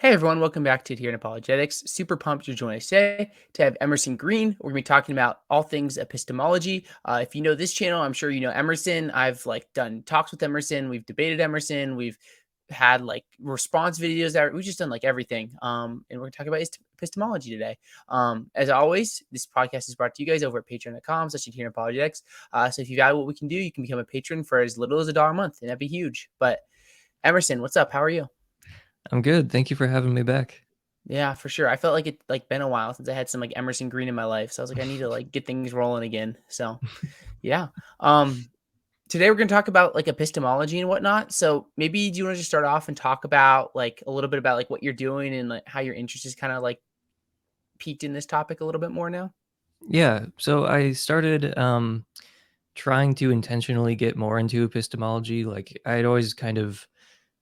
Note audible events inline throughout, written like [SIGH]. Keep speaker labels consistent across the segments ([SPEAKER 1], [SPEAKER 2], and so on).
[SPEAKER 1] Hey everyone, welcome back to Adherent Apologetics. Super pumped to join us today to have Emerson Green. We're gonna be talking about all things epistemology. Uh, if you know this channel, I'm sure you know Emerson. I've like done talks with Emerson. We've debated Emerson. We've had like response videos that we've just done like everything. Um, and we're gonna talk about epistemology today. Um, as always, this podcast is brought to you guys over at patreon.com slash adherent apologetics. Uh, so if you value what we can do, you can become a patron for as little as a dollar a month, and that'd be huge. But Emerson, what's up? How are you?
[SPEAKER 2] I'm good. Thank you for having me back.
[SPEAKER 1] Yeah, for sure. I felt like it like been a while since I had some like Emerson Green in my life. So I was like, I need to like get things rolling again. So [LAUGHS] yeah. Um today we're gonna talk about like epistemology and whatnot. So maybe do you want to just start off and talk about like a little bit about like what you're doing and like how your interest is kind of like peaked in this topic a little bit more now?
[SPEAKER 2] Yeah. So I started um trying to intentionally get more into epistemology. Like I'd always kind of,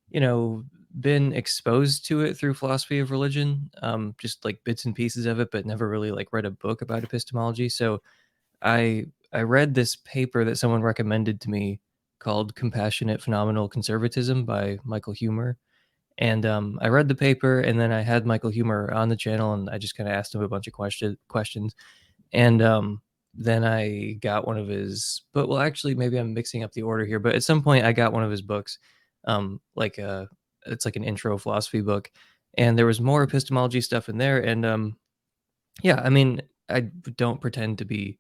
[SPEAKER 2] you know, been exposed to it through philosophy of religion, um, just like bits and pieces of it, but never really like read a book about epistemology. So I I read this paper that someone recommended to me called Compassionate Phenomenal Conservatism by Michael Huemer. And um, I read the paper and then I had Michael Huemer on the channel and I just kind of asked him a bunch of question, questions. And um, then I got one of his, but well, actually, maybe I'm mixing up the order here, but at some point I got one of his books, um, like a uh, it's like an intro philosophy book, and there was more epistemology stuff in there. And um, yeah, I mean, I don't pretend to be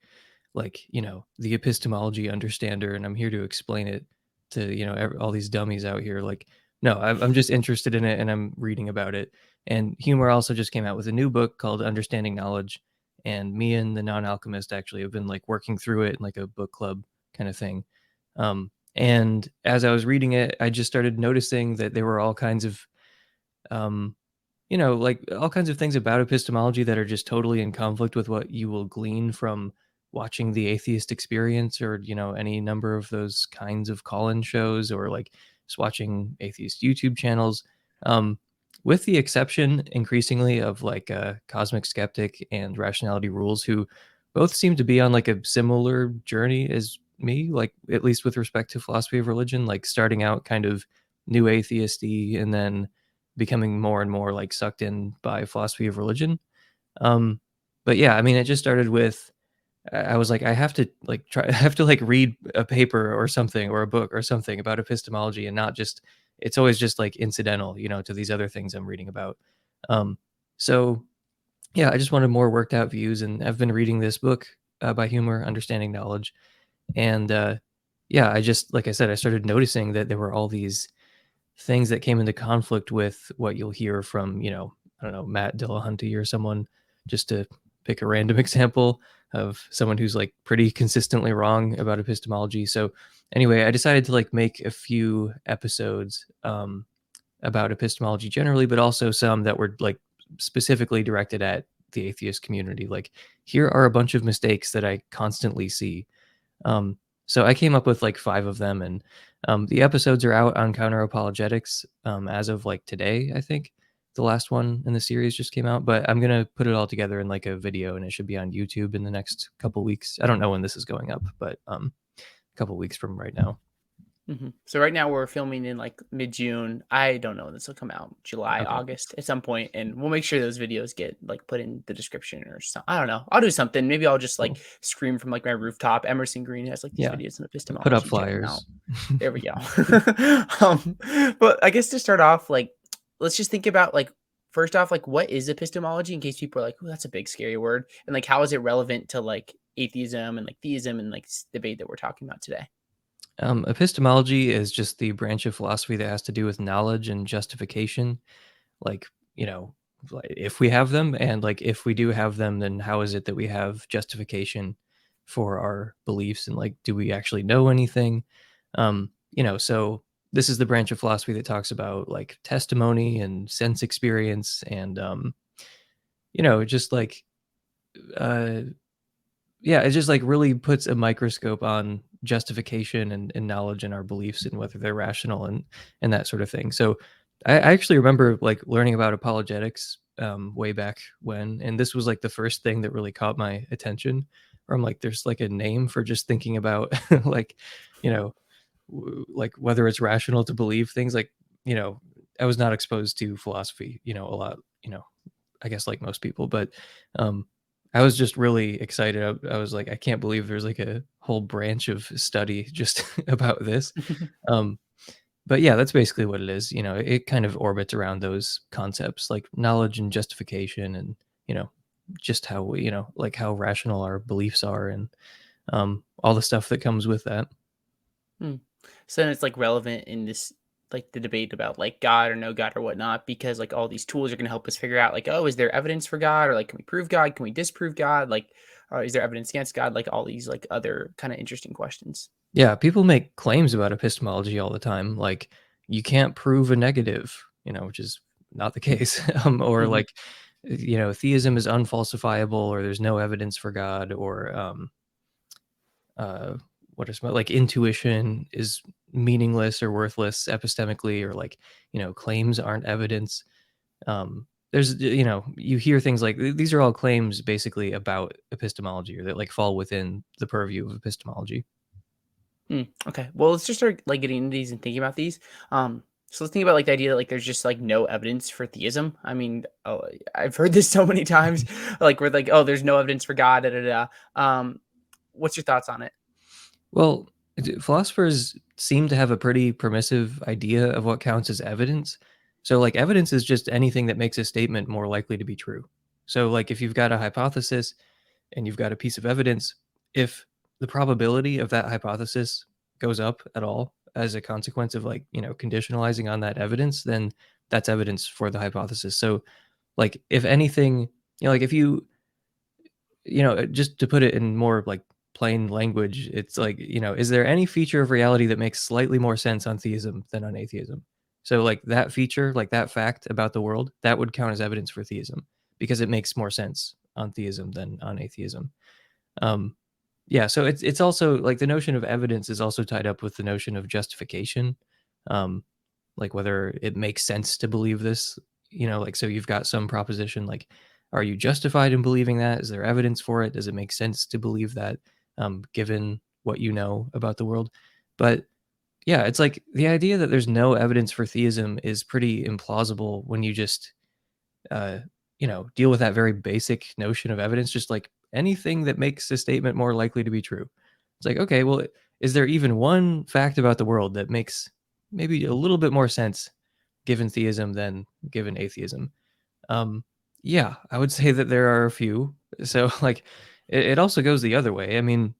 [SPEAKER 2] like you know the epistemology understander, and I'm here to explain it to you know all these dummies out here. Like, no, I'm just interested in it, and I'm reading about it. And Huemer also just came out with a new book called Understanding Knowledge, and me and the non-alchemist actually have been like working through it in like a book club kind of thing. Um, and as I was reading it, I just started noticing that there were all kinds of, um, you know, like all kinds of things about epistemology that are just totally in conflict with what you will glean from watching the atheist experience or, you know, any number of those kinds of call in shows or like just watching atheist YouTube channels. Um, with the exception increasingly of like uh, Cosmic Skeptic and Rationality Rules, who both seem to be on like a similar journey as me, like at least with respect to philosophy of religion, like starting out kind of new atheisty and then becoming more and more like sucked in by philosophy of religion. Um, but yeah, I mean, it just started with I was like, I have to like try, [LAUGHS] I have to like read a paper or something or a book or something about epistemology and not just, it's always just like incidental, you know, to these other things I'm reading about. Um, so yeah, I just wanted more worked out views and I've been reading this book uh, by Huemer Understanding Knowledge and uh, yeah, I just like I said, I started noticing that there were all these things that came into conflict with what you'll hear from you know I don't know Matt Dillahunty or someone just to pick a random [LAUGHS] example of someone who's like pretty consistently wrong about epistemology. So anyway, I decided to like make a few episodes um, about epistemology generally, but also some that were like specifically directed at the atheist community. Like here are a bunch of mistakes that I constantly see um, so I came up with like five of them, and um, the episodes are out on Counter Apologetics um, as of like today. I think the last one in the series just came out, but I'm gonna put it all together in like a video, and it should be on YouTube in the next couple weeks. I don't know when this is going up, but um, a couple weeks from right now.
[SPEAKER 1] Mm-hmm. So right now we're filming in like mid June. I don't know when this will come out, July, okay. August at some point, and we'll make sure those videos get like put in the description or something. I don't know. I'll do something. Maybe I'll just like cool. scream from like my rooftop. Emerson Green has like these yeah. videos in epistemology.
[SPEAKER 2] Put up flyers.
[SPEAKER 1] there we go. [LAUGHS] [LAUGHS] um, but I guess to start off, like let's just think about like first off, like what is epistemology in case people are like, oh, that's a big scary word, and like how is it relevant to like atheism and like theism and like debate that we're talking about today.
[SPEAKER 2] Um, epistemology is just the branch of philosophy that has to do with knowledge and justification. Like, you know, if we have them, and like if we do have them, then how is it that we have justification for our beliefs? And like, do we actually know anything? Um, you know, so this is the branch of philosophy that talks about like testimony and sense experience and, um, you know, just like, uh, yeah, it just like really puts a microscope on justification and, and knowledge and our beliefs and whether they're rational and and that sort of thing. So I, I actually remember like learning about apologetics um, way back when, and this was like the first thing that really caught my attention. Where I'm like, there's like a name for just thinking about [LAUGHS] like, you know, w- like whether it's rational to believe things like you know I was not exposed to philosophy, you know, a lot, you know, I guess like most people, but um, I was just really excited. I, I, was like, I can't believe there's like a whole branch of study just [LAUGHS] about this. [LAUGHS] Um, but yeah, that's basically what it is. You know, it kind of orbits around those concepts like knowledge and justification, and you know, just how we, you know, like how rational our beliefs are, and um, all the stuff that comes with that.
[SPEAKER 1] Hmm. So it's like relevant in this like the debate about like God or no God or whatnot, because like all these tools are going to help us figure out like, oh, is there evidence for God or like, can we prove God? Can we disprove God? Like, or is there evidence against God? Like all these like other kind of interesting questions.
[SPEAKER 2] Yeah, people make claims about epistemology all the time, like you can't prove a negative, you know, which is not the [LAUGHS] case, um, or mm-hmm. like you know, theism is unfalsifiable, or there's no evidence for God, or um, uh, what is like intuition is meaningless or worthless epistemically or like you know claims aren't evidence um there's you know you hear things like these are all claims basically about epistemology or that like fall within the purview of epistemology
[SPEAKER 1] mm, okay well let's just start like getting into these and thinking about these um so let's think about like the idea that like there's just like no evidence for theism. I mean, oh, I've heard this [LAUGHS] so many times, [LAUGHS] like we're like, oh, there's no evidence for God. Da, da, da. Um, what's your thoughts on it?
[SPEAKER 2] Well, philosophers seem to have a pretty permissive idea of what counts as evidence. So, like, evidence is just anything that makes a statement more likely to be true. So, like, if you've got a hypothesis and you've got a piece of evidence, if the probability of that hypothesis goes up at all as a consequence of, like, you know, conditionalizing on that evidence, then that's evidence for the hypothesis. So, like, if anything, you know, like, if you, you know, just to put it in more like plain language, it's like, you know, is there any feature of reality that makes slightly more sense on theism than on atheism? So, like that feature, like that fact about the world, that would count as evidence for theism because it makes more sense on theism than on atheism. Um, yeah, so it's it's also like the notion of evidence is also tied up with the notion of justification, um, like whether it makes sense to believe this. You know, like so you've got some proposition like, are you justified in believing that? Is there evidence for it? Does it make sense to believe that? Um, given what you know about the world. But yeah, it's like the idea that there's no evidence for theism is pretty implausible when you just, uh, you know, deal with that very basic notion of evidence, just like anything that makes a statement more likely to be true. It's like, okay, well, is there even one fact about the world that makes maybe a little bit more sense given theism than given atheism? Um, yeah, I would [LAUGHS] say that there are a few. So, like, it, it also goes the other way. I mean,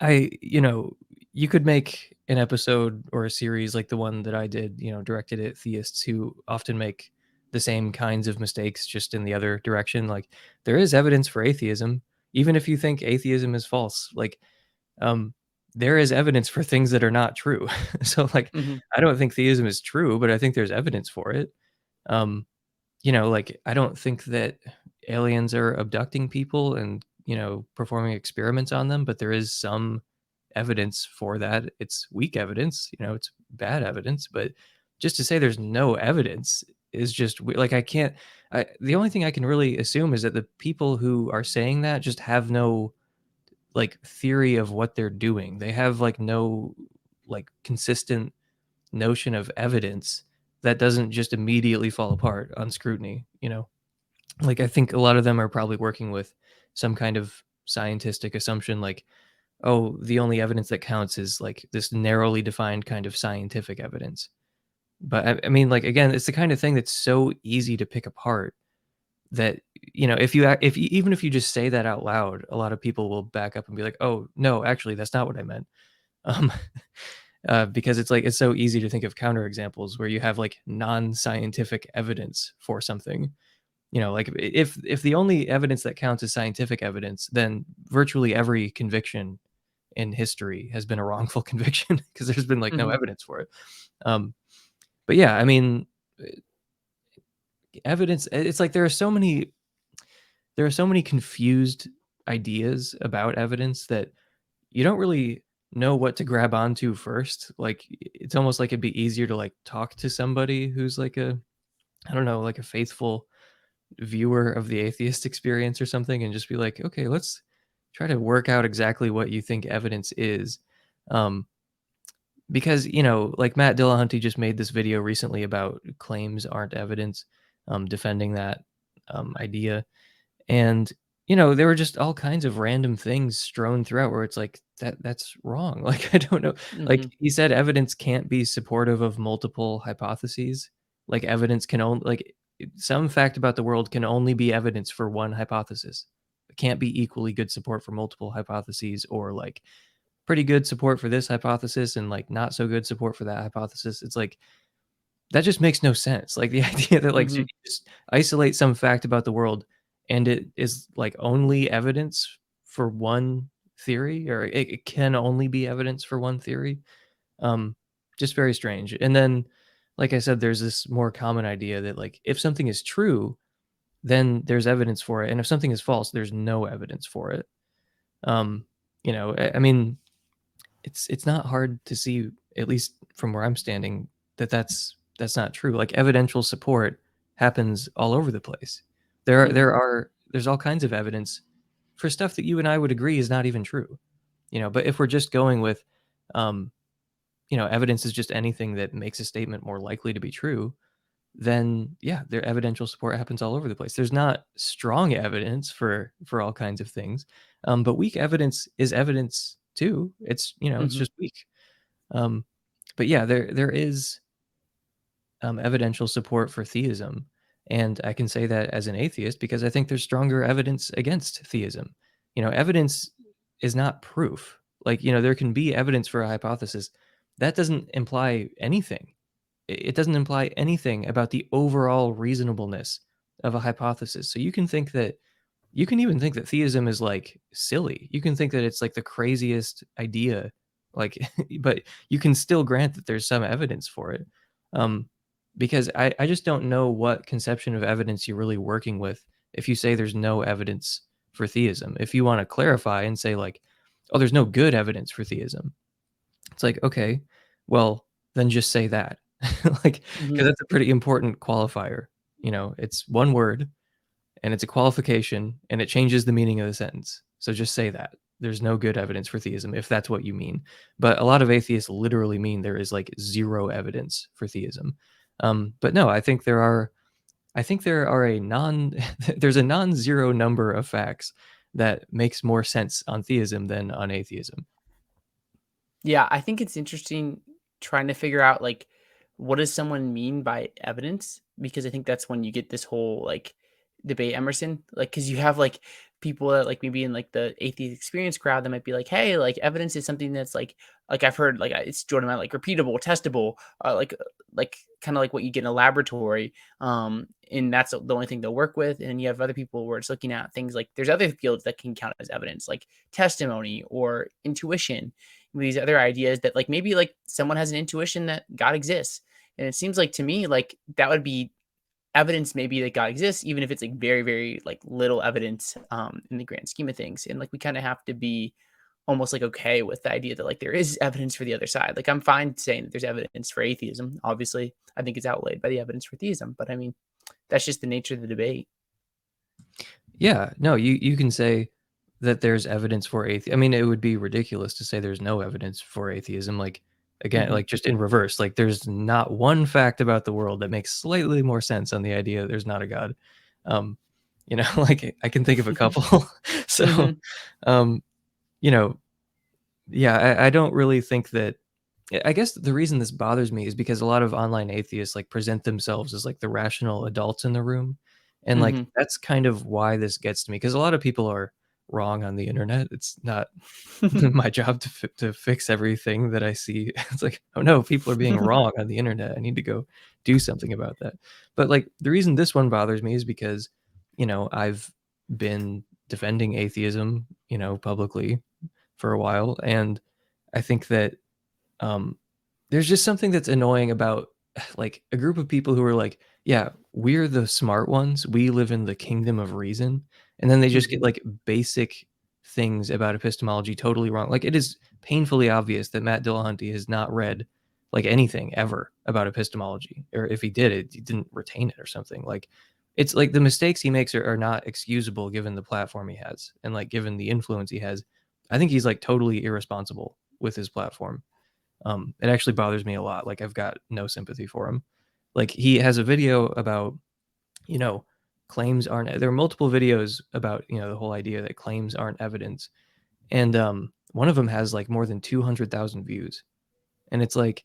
[SPEAKER 2] I you know you could make an episode or a series like the one that I did, you know, directed at theists who often make the same kinds of mistakes just in the other direction. Like there is evidence for atheism, even if you think atheism is false. Like um there is evidence for things that are not true. [LAUGHS] so like mm-hmm. I don't think theism is true, but I think there's evidence for it. Um you know, like I don't think that aliens are abducting people and you know, performing experiments on them, but there is some evidence for that. It's weak evidence, you know, it's bad evidence, but just to say there's no evidence is just like I can't. I, the only thing I can really assume is that the people who are saying that just have no like theory of what they're doing. They have like no like consistent notion of evidence that doesn't just immediately fall apart on scrutiny, you know. Like I think a lot of them are probably working with some kind of scientific assumption like oh the only evidence that counts is like this narrowly defined kind of scientific evidence. But I, I, mean like again it's the kind of thing that's so easy to pick apart that you know if you if even if you just say that out loud a lot of people will back up and be like oh no actually that's not what i meant. [LAUGHS] Um uh, because it's like it's so easy to think of counterexamples where you have like non-scientific evidence for something you know like if if the only evidence that counts is scientific evidence then virtually every conviction in history has been a [LAUGHS] wrongful conviction because there's been like mm-hmm. no evidence for it um but yeah i mean eh, evidence it's like there are so many there are so many confused ideas about evidence that you don't really know what to grab onto first like it's almost like it'd be easier to like talk to somebody who's like a i don't know like a faithful viewer of the atheist experience or something and just be like okay let's try to work out exactly what you think evidence is um because you know, like Matt Dillahunty just made this video recently about claims aren't evidence, um, defending that um, idea, and you know there were just all kinds of random things strewn throughout where it's like that that's wrong. [LAUGHS] Like I don't know. Like
[SPEAKER 1] hmm
[SPEAKER 2] he said, evidence can't be supportive of multiple hypotheses. Like evidence can only like some fact about the world can only be evidence for one hypothesis. It can't be equally good support for multiple hypotheses or like pretty good support for this hypothesis and like not so good support for that hypothesis. It's like that just makes no sense. Like the [LAUGHS] idea that like so
[SPEAKER 1] hmm
[SPEAKER 2] you just isolate some fact about the world and it is like only evidence for one theory or it, it can only be evidence for one theory. Um just very strange. And then like I said there's this more common idea that like if something is true, then there's evidence for it and if something is false, there's no evidence for it. Um you know, I, I mean it's it's not hard to see, at least from where I'm standing, that that's that's not true. Like evidential support happens all over the place. There are there are there's all kinds of evidence for stuff that you and I would agree is not even true. You know, but if we're just going with um, you know, evidence is just anything that makes a statement more likely to be true, then yeah, their evidential support happens all over the place. There's not strong evidence for for all kinds of things, um, but weak evidence is evidence too. It's you know it's
[SPEAKER 1] hmm
[SPEAKER 2] just weak. Um, but yeah, there there is um, evidential support for theism, and I can say that as an atheist because I think there's stronger evidence against theism. You know, evidence is not proof. Like you know, there can be evidence for a hypothesis. That doesn't imply anything it doesn't imply anything about the overall reasonableness of a hypothesis. So you can think that you can even think that theism is like silly. You can think that it's like the craziest idea, like, [LAUGHS] but you can still grant that there's some evidence for it. Um, because I, I just don't know what conception of evidence you're really working with if you say there's no evidence for theism. If you want to clarify and say, like, oh, there's no good evidence for theism, it's like, okay, well, then just say that. [LAUGHS] like, because
[SPEAKER 1] hmm
[SPEAKER 2] that's a pretty important qualifier. You know, it's one word and it's a qualification and it changes the meaning of the sentence. So just say that. There's no good evidence for theism if that's what you mean. But a lot of atheists literally mean there is like zero evidence for theism. Um, but no, I think there are I think there are a non [LAUGHS] there's a non-zero number of facts that makes more sense on theism than on atheism.
[SPEAKER 1] Yeah, I think it's interesting trying to figure out like what does someone mean by evidence? Because I think that's when you get this whole like debate, Emerson. Like, because you have like people that like maybe in like the atheist experience crowd that might be like, hey, like evidence is something that's like like I've heard like it's Jordan about like repeatable, testable, uh, like uh, like kind of like what you get in a laboratory. Um, and that's the only thing they'll work with. And you have other people where it's looking at things like there's other fields that can count as evidence, like testimony or intuition these other ideas that like maybe like someone has an intuition that God exists. And it seems like to me like that would be evidence maybe that God exists, even if it's like very, very like little evidence um in the grand scheme of things. And like we kind of have to be almost like okay with the idea that like there is [LAUGHS] evidence for the other side. Like I'm fine saying that there's evidence for atheism. Obviously, I think it's outweighed by the evidence for theism, but I mean that's just the nature of the debate.
[SPEAKER 2] Yeah, no, you you can say that there's evidence for atheism. I mean, it would be ridiculous to say there's no evidence for atheism. Like again,
[SPEAKER 1] hmm
[SPEAKER 2] like just in reverse, like there's not one fact about the world that makes slightly more sense on the idea that there's not a god. Um, you know, [LAUGHS] like I can think of a [LAUGHS] couple. [LAUGHS] so,
[SPEAKER 1] hmm
[SPEAKER 2] um, you know, yeah, I, I don't really think that. I guess the reason this bothers me is because a lot of online atheists like present themselves as like the rational adults in the room, and like
[SPEAKER 1] hmm
[SPEAKER 2] that's kind of why this gets to me because a lot of people are wrong on the internet. It's not [LAUGHS] [LAUGHS] my job to fi- to fix everything that I see. [LAUGHS] It's like, oh no, people are being wrong on the internet. I need to go do something about that. But like the reason this one bothers me is because, you know, I've been defending atheism, you know, publicly for a while, and I think that um, there's just something that's annoying about [SIGHS] like a group of people who are like, yeah, we're the smart ones. We live in the kingdom of reason. And then they just get
[SPEAKER 1] hmm
[SPEAKER 2] like basic things about epistemology totally wrong. Like it is painfully obvious that Matt Dillahunty has not read like anything ever about epistemology. Or if he did it, he didn't retain it or something. Like it's like the mistakes he makes are, are not excusable given the platform he has and like given the influence he has. I think he's like totally irresponsible with his platform Um, it actually bothers me a lot. Like I've got no sympathy for him. Like he has a video about, you know, claims aren't. There are multiple videos about you know the whole idea that claims aren't evidence, and um, one of them has like more than two hundred thousand views, and it's like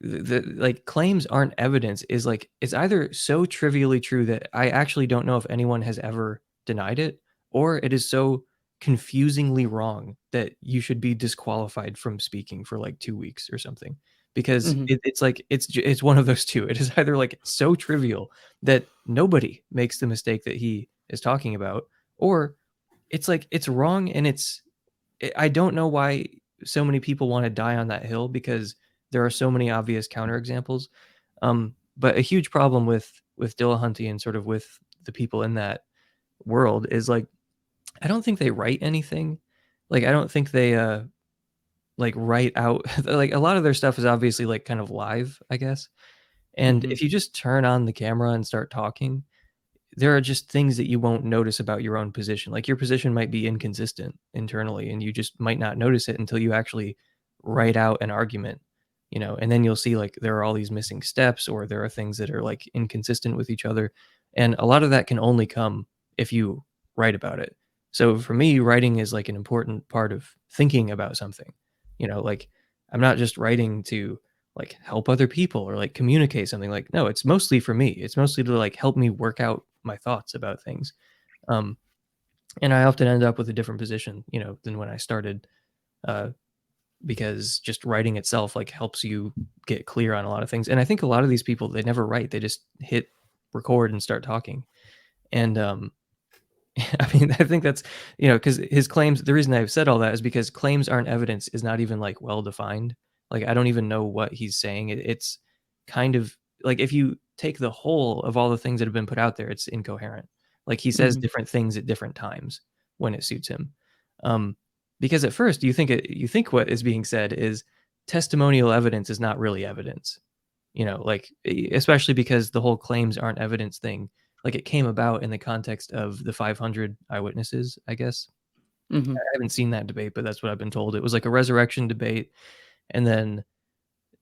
[SPEAKER 2] the like claims aren't evidence is like it's either so trivially true that I actually don't know if anyone has ever denied it, or it is so confusingly wrong that you should be disqualified from speaking for like two weeks or something because
[SPEAKER 1] Mhm.
[SPEAKER 2] it, it's like it's it's one of those two it is [LAUGHS] either like so trivial that nobody makes the mistake that he is talking about or it's like it's wrong and it's i I don't know why so many people want to die on that hill because there are so many obvious counterexamples um but a huge problem with with Dillahunty and sort of with the people in that world is like I don't think they write anything. Like I don't think they uh like write out [LAUGHS] like a lot of their stuff is obviously like kind of live, I guess. And
[SPEAKER 1] Mhm.
[SPEAKER 2] if you just turn on the camera and start talking, there are just things that you won't notice about your own position. Like your position might be inconsistent internally and you just might not notice it until you actually write out an argument, you know, and then you'll see like there are all these missing steps or there are things that are like inconsistent with each other. And a lot of that can only come if you write about it. So for me, writing is like an important part of thinking about something. You know, like I'm not just writing to like help other people or like communicate something like no it's mostly for me. It's mostly to like help me work out my thoughts about things. Um and i often end up with a different position you know than when i started uh because just writing itself like helps you get clear on a lot of things. And i think a lot of these people they never write they just hit record and start talking. And um [LAUGHS] I mean, I think that's, you know, because his claims, the reason I've said all that is because claims aren't evidence is not even like well defined. Like, I don't even know what he's saying. It, it's kind of like if you take the whole of all the things that have been put out there, it's incoherent. Like, he says
[SPEAKER 1] Mhm.
[SPEAKER 2] different things at different times when it suits him. Um, because at first you think it, you think what is being said is testimonial evidence is not really evidence, you know, like, especially because the whole claims aren't evidence thing like it came about in the context of the 500 eyewitnesses, I guess.
[SPEAKER 1] Mhm.
[SPEAKER 2] I haven't seen that debate, but that's what I've been told. It was like a resurrection debate, and then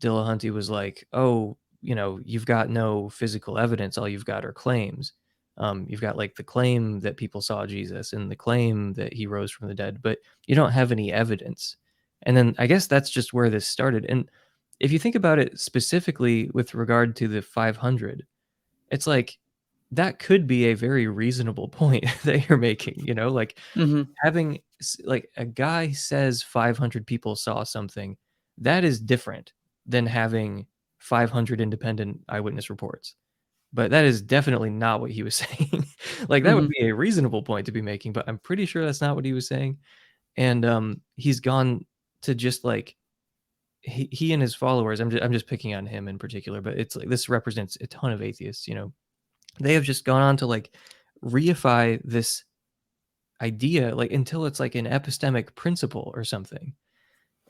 [SPEAKER 2] Dillahunty was like, "Oh, you know, you've got no physical evidence. All you've got are claims. Um, you've got like the claim that people saw Jesus and the claim that he rose from the dead, but you don't have any evidence." And then I guess that's just where this started. And if you think about it specifically with regard to the 500, it's like that could be a very reasonable point [LAUGHS] that you're making, you know, like
[SPEAKER 1] Mhm.
[SPEAKER 2] having like a guy says 500 people saw something, that is different than having 500 independent eyewitness reports. But that is definitely not what he was [LAUGHS] saying. like that would
[SPEAKER 1] Mhm.
[SPEAKER 2] be a reasonable point to be making, but I'm pretty sure that's not what he was saying. And um he's gone to just like he, he and his followers, I'm just, I'm just picking on him in particular, but it's like this represents a ton of atheists, you know, they have just gone on to like reify this idea like until it's like an epistemic principle or something.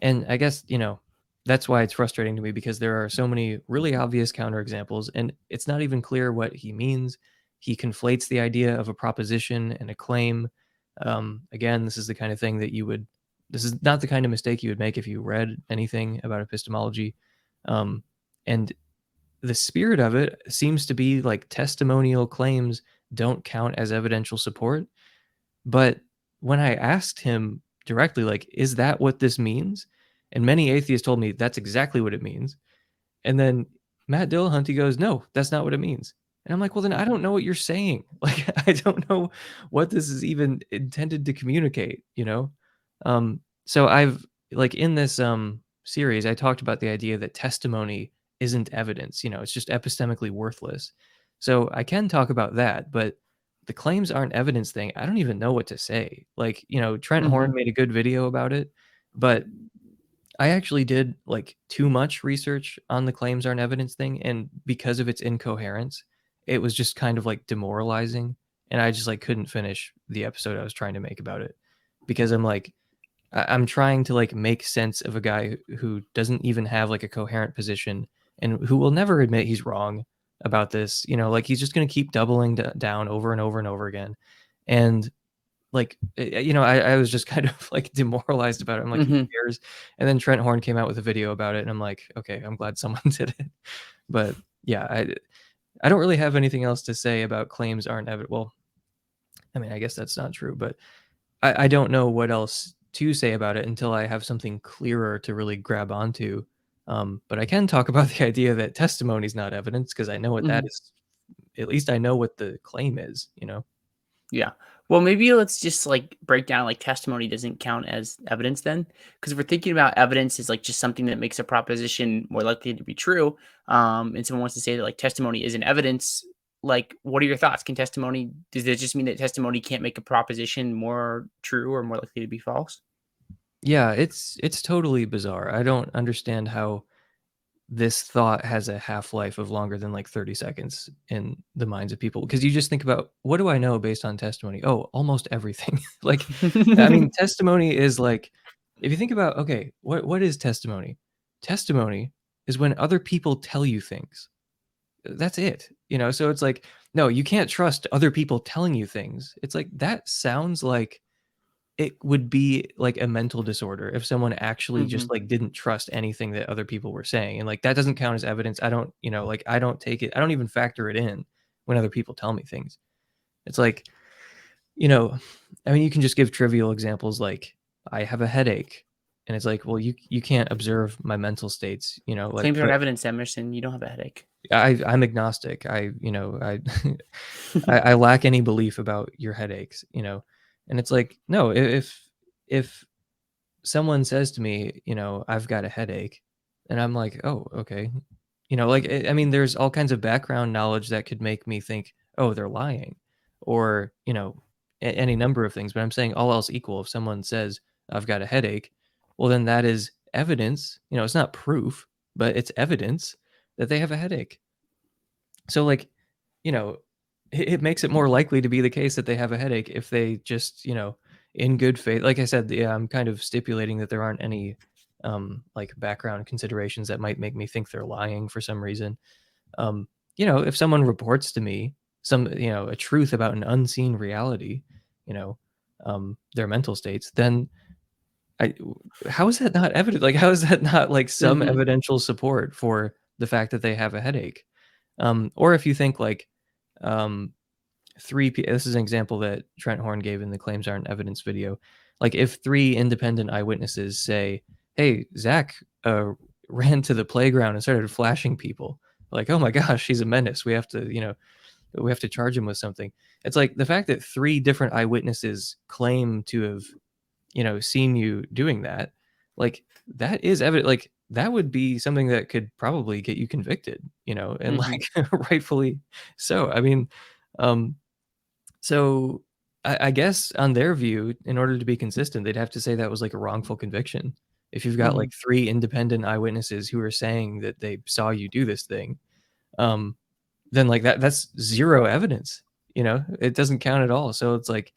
[SPEAKER 2] And I guess, you know, that's why it's frustrating to me because there are so many really obvious counterexamples and it's not even clear what he means. He conflates the idea of a proposition and a claim. Um, again, this is the kind of thing that you would, this is not the kind of mistake you would make if you read anything about epistemology. Um, and the spirit of it seems to be like testimonial claims don't count as evidential support. But when I asked him directly, like, is that what this means? And many atheists told me that's exactly what it means. And then Matt Dillahunty goes, no, that's not what it means. And I'm like, well, then I don't know what you're saying. [LAUGHS] Like, I don't know what this is even intended to communicate, you know? Um, so I've like in this um series, I talked about the idea that testimony isn't evidence, you know, it's just epistemically worthless. So I can talk about that, but the claims aren't evidence thing. I don't even know what to say. Like, you know, Trent Horn
[SPEAKER 1] Mhm.
[SPEAKER 2] made a good video about it, but I actually did like too much research on the claims aren't evidence thing. And because of its incoherence, it was just kind of like demoralizing. And I just like couldn't finish the episode I was trying to make about it because I'm like, I- I'm trying to like make sense of a guy who doesn't even have like a coherent position and who will never admit he's wrong about this. You know, like he's just going to keep doubling d- down over and over and over again. And like eh, eh, you know, I, I was just [LAUGHS] kind of like demoralized about it. I'm like, who
[SPEAKER 1] hmm
[SPEAKER 2] cares? And then Trent Horn came out with a video about it, and I'm like, okay, I'm glad someone [LAUGHS] did it. But yeah, I I don't really have anything else to say about claims aren't evident. Well, I mean, I guess that's not true, but I, I don't know what else to say about it until I have something clearer to really grab onto. Um, but I can talk [LAUGHS] about the idea that testimony is not evidence because I know what that
[SPEAKER 1] hmm
[SPEAKER 2] is. At least I know what the claim is, you know?
[SPEAKER 1] Yeah. Well, maybe let's just like break down like testimony doesn't count as evidence then, because if we're thinking about evidence is like just something that makes a proposition more likely to be true, um, and someone wants to say that like testimony isn't evidence, like what are your thoughts? Can testimony does that just mean that testimony can't make a proposition more true or more likely to be false?
[SPEAKER 2] Yeah, it's it's totally bizarre. I don't understand how this thought has a half-life of longer than like 30 seconds in the minds of people because you just think about what do I know based on testimony? Oh, almost everything. [LAUGHS] like I mean, [LAUGHS] testimony is like if you think about okay, what what is testimony? Testimony is when other people tell you things. That's it. You know, so it's like no, you can't trust other people telling you things. It's like that sounds like it would be like a mental disorder if someone actually just
[SPEAKER 1] hmm
[SPEAKER 2] like didn't trust anything that other people were saying and like that doesn't count as evidence. I don't, you know, like I don't take it I don't even factor it in when other people tell me things. It's like, you know, I mean you can just give trivial examples like I have a headache and it's like, well you you can't observe my mental states, you know, like
[SPEAKER 1] Claims aren't evidence, Emerson. You don't have a headache.
[SPEAKER 2] I I'm agnostic. I, you know, I [LAUGHS] I, [LAUGHS] I lack any belief about your headaches, you know, and it's like, no, if if someone says to me, you know, I've got a headache, and I'm like, oh, okay, you know, like I mean, there's all kinds of background knowledge that could make me think, oh, they're lying, or you know, any number of things. But I'm saying all else equal, if someone says I've got a headache, well, then that is evidence. You know, it's not proof, but it's evidence that they have a headache. So like, you know, it, it makes it more likely to be the case that they have a headache if they just, you know, in good faith. Like I said, yeah, I'm kind of stipulating that there aren't any um like background considerations that might make me think they're lying for some reason. Um, you know, if someone reports to me some, you know, a truth about an unseen reality, you know, um, their mental states, then I how is that not evident? Like, how is that not like some
[SPEAKER 1] hmm
[SPEAKER 2] evidential support for the fact that they have a headache? Um, or if you think like um, three, this is an example that Trent Horn gave in the claims aren't evidence video. Like, if three independent eyewitnesses say, "Hey, Zach uh, ran to the playground and started flashing people," like, "Oh my gosh, he's a menace. We have to, you know, we have to charge him with something." It's like the fact that three different eyewitnesses claim to have you know, seen you doing that, like that is evident. Like that would be something that could probably get you convicted, you know, and
[SPEAKER 1] hmm
[SPEAKER 2] like [LAUGHS] rightfully so. I mean, um, so I, I guess on their view, in order to be consistent, they'd have to say that was like a wrongful conviction. If you've got
[SPEAKER 1] hmm
[SPEAKER 2] like three independent eyewitnesses who are saying that they saw you do this thing, um, then like that that's zero evidence. You know, it doesn't count at all. So it's like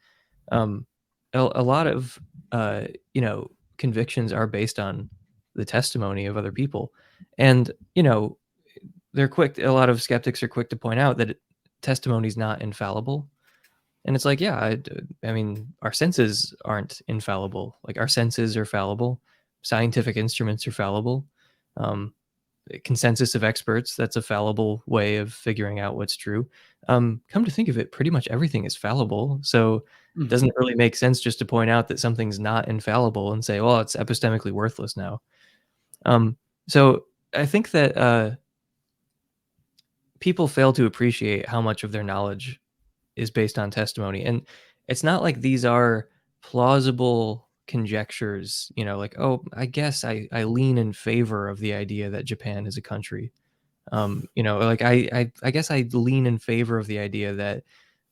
[SPEAKER 2] um, a, a lot of uh, you know convictions are based on the testimony of other people, and you know they're quick. A lot of skeptics are quick to point out that testimony is not infallible, and it's like, yeah, I, I mean, our senses aren't infallible. Like our senses are fallible, scientific instruments are fallible. Um, consensus of experts that's a fallible way of figuring out what's true um come to think of it pretty much everything is fallible so it
[SPEAKER 1] hmm
[SPEAKER 2] doesn't really make sense just to point out that something's not infallible and say well it's epistemically worthless now um so i think that uh people fail to appreciate how much of their knowledge is based on testimony and it's not like these are plausible conjectures you know like oh i guess i i lean in favor of the idea that japan is a country um, you know, like I, I, I guess I lean in favor of the idea that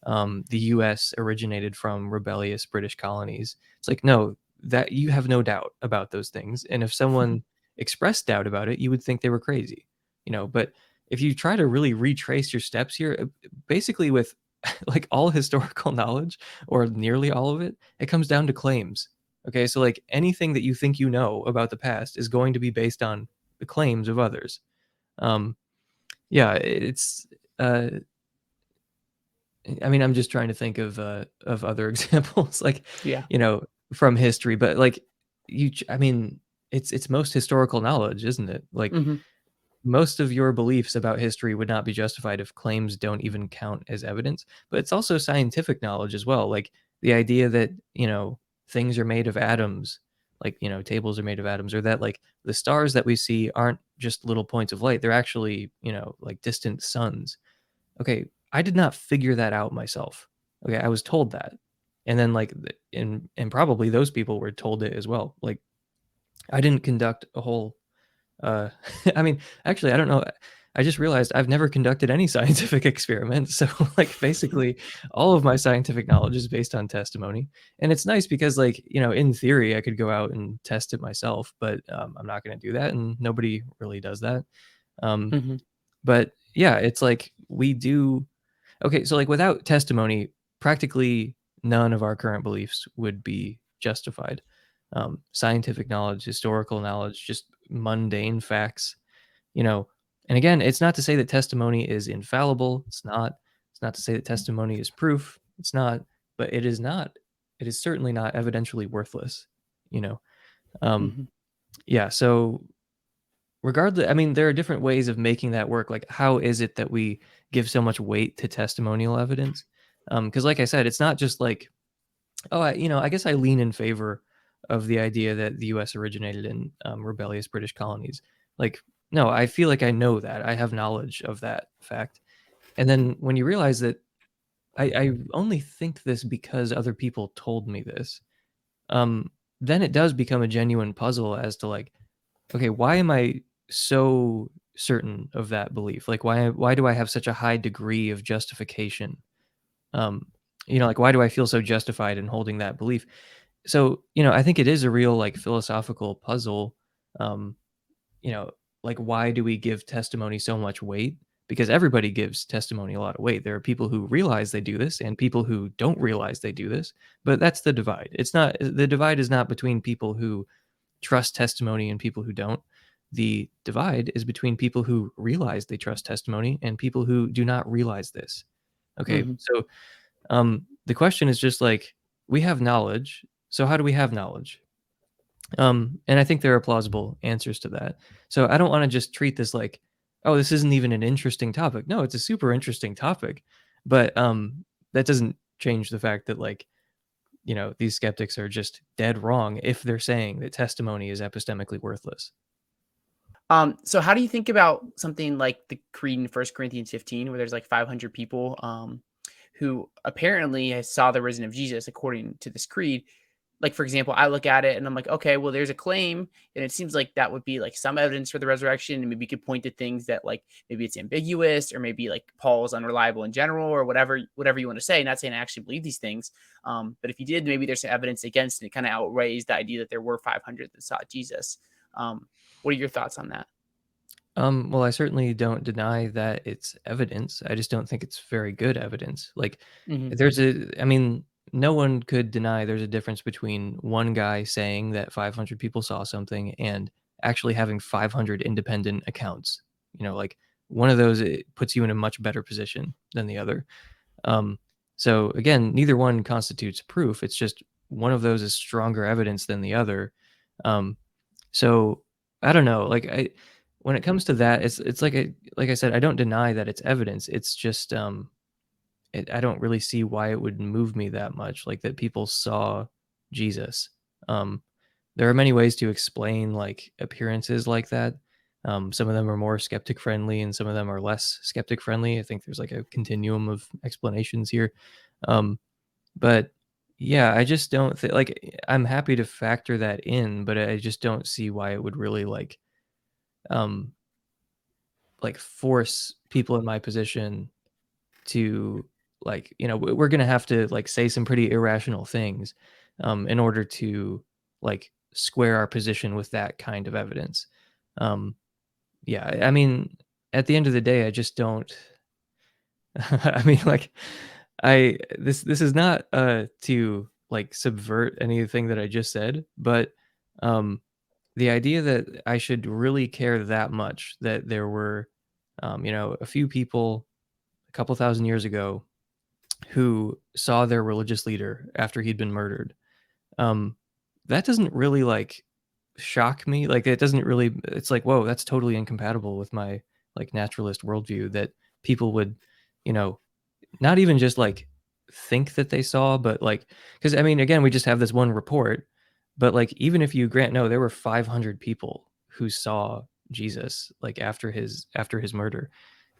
[SPEAKER 2] um, the U.S. originated from rebellious British colonies. It's like no, that you have no doubt about those things, and if someone expressed doubt about it, you would think they were crazy, you know. But if you try to really retrace your steps here, uh, basically with [LAUGHS] like all historical [LAUGHS] knowledge or nearly all of it, it comes down to claims. Okay, so like anything that you think you know about the past is going to be based on the claims of others. Um, yeah, it's uh I mean, I'm just trying to think of uh, of other [LAUGHS] examples, like
[SPEAKER 1] Yeah.
[SPEAKER 2] you know, from history. But like you, I mean, it's it's most historical knowledge, isn't it? Like
[SPEAKER 1] hmm
[SPEAKER 2] most of your beliefs about history would not be justified if claims don't even count as evidence. But it's also scientific knowledge as well. Like the idea that you know things are made of atoms, like you know tables are made of atoms, or that like the stars that we see aren't just little points of light; they're actually you know like distant suns okay, I did not figure that out myself. Okay, I was told that. And then like and and probably those people were told it as well. Like I didn't conduct a whole uh [LAUGHS] I mean, actually I don't know. I just realized I've never conducted any [LAUGHS] scientific experiment. So like basically all of my scientific knowledge is based on testimony. And it's nice because like, you know, in theory I could go out and test it myself, but um, I'm not going to do that and nobody really does that. Um
[SPEAKER 1] hmm
[SPEAKER 2] but yeah, it's like we do okay, so like without testimony, practically none of our current beliefs would be justified. Um, scientific knowledge, historical knowledge, just mundane facts, you know. And again, it's not to say that testimony is infallible. It's not. It's not to say that testimony is proof. It's not. But it is not. It is certainly not evidentially worthless. You know. Um,
[SPEAKER 1] hmm
[SPEAKER 2] yeah. So regardless i mean there are different ways of making that work like how is it that we give so much weight to testimonial evidence um because like i said it's not just like oh I, you know i guess i lean in favor of the idea that the us originated in um, rebellious british colonies. Like no i feel like i know that. I have knowledge of that fact. And then when you realize that i, I only think this because other people told me this um then it does become a genuine puzzle as to like okay why am i so certain of that belief? Like why why do i have such a high degree of justification? Um you know like why do i feel so justified in holding that belief so you know i think it is a real like philosophical puzzle um you know like why do we give testimony so much weight because everybody gives testimony a lot of weight there are people who realize they do this and people who don't realize they do this but that's the divide it's not the divide is not between people who trust testimony and people who don't the divide is between people who realize they trust testimony and people who do not realize this. Okay,
[SPEAKER 1] hmm
[SPEAKER 2] so um, the question is just like we have knowledge. So how do we have knowledge? Um, and I think there are plausible answers to that. So I don't want to just treat this like, oh, this isn't even an interesting topic. No, it's a super interesting topic, but um, that doesn't change the fact that like you know these skeptics are just dead wrong if they're saying that testimony is epistemically worthless.
[SPEAKER 1] Um, so how do you think about something like the creed in First Corinthians 15, where there's like 500 people um, who apparently saw the risen of Jesus according to this creed? Like, for example, I look at it and I'm like, okay, well, there's a claim, and it seems like that would be like some evidence for the resurrection, and maybe you could point to things that like maybe it's ambiguous, or maybe like Paul's unreliable in general, or whatever, whatever you want to say. Not saying I actually believe these things, um, but if you did, maybe there's some evidence against, and it kind of outweighs the idea that there were 500 that saw Jesus. Um, what are your thoughts on that?
[SPEAKER 2] Um, well, I certainly don't deny that it's evidence. I just don't think it's very good evidence. Like,
[SPEAKER 1] hmm
[SPEAKER 2] there's a, I mean, no one could deny there's a difference between one guy saying that 500 people saw something and actually having 500 independent accounts. You know, like one of those it puts you in a much better position than the other. Um, so again, neither one constitutes proof. It's just one of those is stronger evidence than the other. Um, so I don't know. Like I, when it comes to that, it's it's like a like I said, I don't deny that it's evidence. It's just um, it, I don't really see why it would move me that much. Like that people saw Jesus. Um, there are many ways to explain like appearances like that. Um, some of them are more skeptic friendly, and some of them are less skeptic friendly. I think there's like a continuum of explanations here. Um, but yeah, I just don't think like I'm happy to factor that in, but I just don't see why it would really like um like force people in my position to like you know we- we're gonna have to like say some pretty irrational things um in order to like square our position with that kind of evidence. Um yeah I mean at the end of the day i just don't [LAUGHS] i mean like i this this is not uh to like subvert anything that i just said but um the idea that I should really care that much that there were, um, you know, a few people a couple thousand years ago who saw their religious leader after he'd been murdered. Um, that doesn't really like shock me. Like it doesn't really. It's like whoa, that's totally incompatible with my like naturalist worldview that people would, you know, not even just like think that they saw, but like because I mean, again, we just have this one report, but like even if you grant no, there were 500 people who saw Jesus like after his after his murder.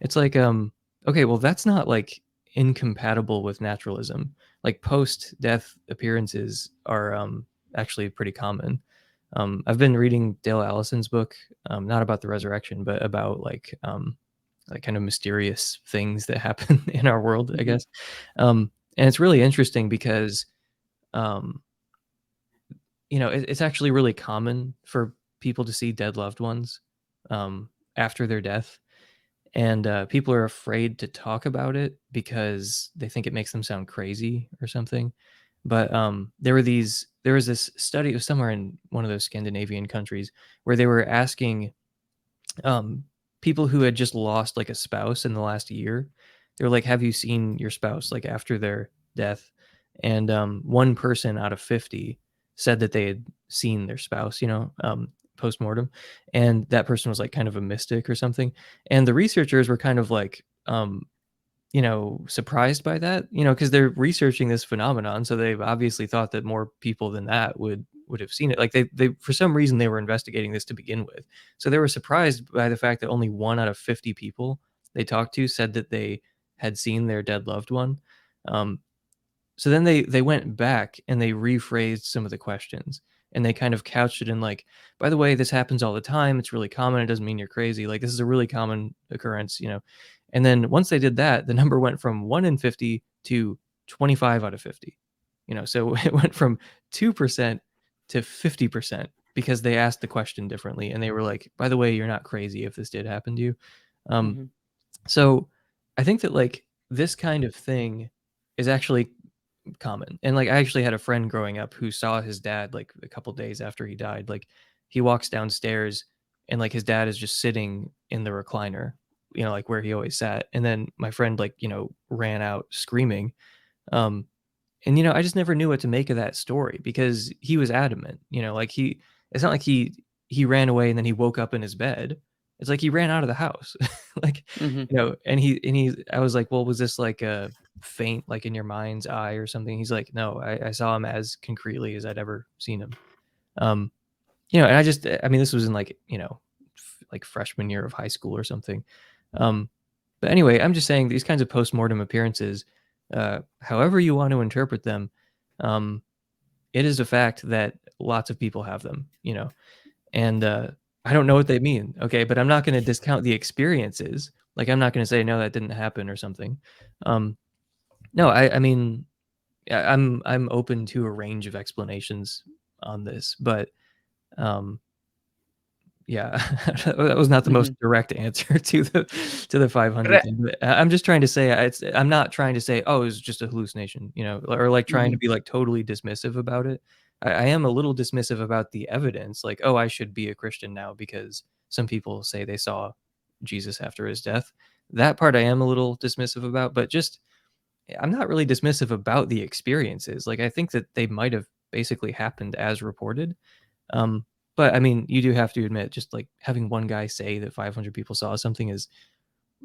[SPEAKER 2] It's like um okay, well that's not like incompatible with naturalism. Like post death appearances are um actually pretty common. Um I've been reading Dale Allison's book, um not about the resurrection, but about like um like kind of mysterious things that [LAUGHS] happen in our world, I
[SPEAKER 1] Mhm.
[SPEAKER 2] guess. Um and it's really interesting because um you know, it, it's actually really common for people to see dead loved ones um, after their death, and uh, people are afraid to talk about it because they think it makes them sound crazy or something. But um, there were these, there was this study, it was somewhere in one of those Scandinavian countries where they were asking um, people who had just lost like a spouse in the last year. They were like, "Have you seen your spouse like after their death?" And um, one person out of fifty said that they had seen their spouse, you know, um, post mortem, and that person was like kind of a mystic or something. And the researchers were kind of like, um, you know, surprised by that, you know, because they're researching this phenomenon, so they've obviously thought that more people than that would would have seen it. Like they they for some reason they were investigating this to begin with, so they were surprised by the fact that only one out of fifty people they talked to said that they had seen their dead loved one. Um, so then they they went back and they rephrased some of the questions and they kind of couched it in like by the way this happens all the time it's really common it doesn't mean you're crazy like this is a really common occurrence you know? And then once they did that the [LAUGHS] number went from 1 in 50 to 25 out of 50 you know? So [LAUGHS] it went from 2% to 50% because they asked the question differently and they were like by the way you're not crazy if this did happen to you. Um
[SPEAKER 1] Mhm.
[SPEAKER 2] so i think that like this kind of thing is actually common. And like I actually had a friend growing up who saw his dad like a couple days after he died. Like he walks downstairs and like his dad is just sitting in the recliner, you know, like where he always sat. And then my friend like, you know, ran out screaming. Um and you know, I just never knew what to make of that story because he was adamant, you know, like he it's not like he he ran away and then he woke up in his bed. It's like he ran out of the house. [LAUGHS] like,
[SPEAKER 1] Mhm.
[SPEAKER 2] you know, and he and he I was like, "Well, was this like a faint like in your mind's eye or something?" He's like, "No, I, I saw him as concretely as I'd ever seen him." Um, you know, and I just I mean, this was in like, you know, f- like freshman year of high school or something. Um, but anyway, I'm just saying these kinds of post-mortem appearances, uh, however you want to interpret them, um, it is a fact that lots of people have them, you know, and uh, I don't know what they mean. Okay, but I'm not going to discount the experiences. Like I'm not going to say no, that didn't happen or something. Um, no, I, I mean, I'm I'm open to a range of explanations on this, but um, yeah, [LAUGHS] that was not the most direct answer [LAUGHS] to the to the 500
[SPEAKER 1] I
[SPEAKER 2] thing. But I- I'm just trying to say it's I'm not trying to say oh it's just a hallucination, you know, or like trying to
[SPEAKER 1] Mhm.
[SPEAKER 2] be like totally dismissive about it. I, I am a little dismissive about the evidence, like oh I should be a Christian now because some people say they saw Jesus after his death. That part I am a little dismissive about, but just I'm not really dismissive about the experiences. Like I think that they might have basically happened as reported. Um, but I mean, you do have to admit, just like having one guy say that 500 people saw something is.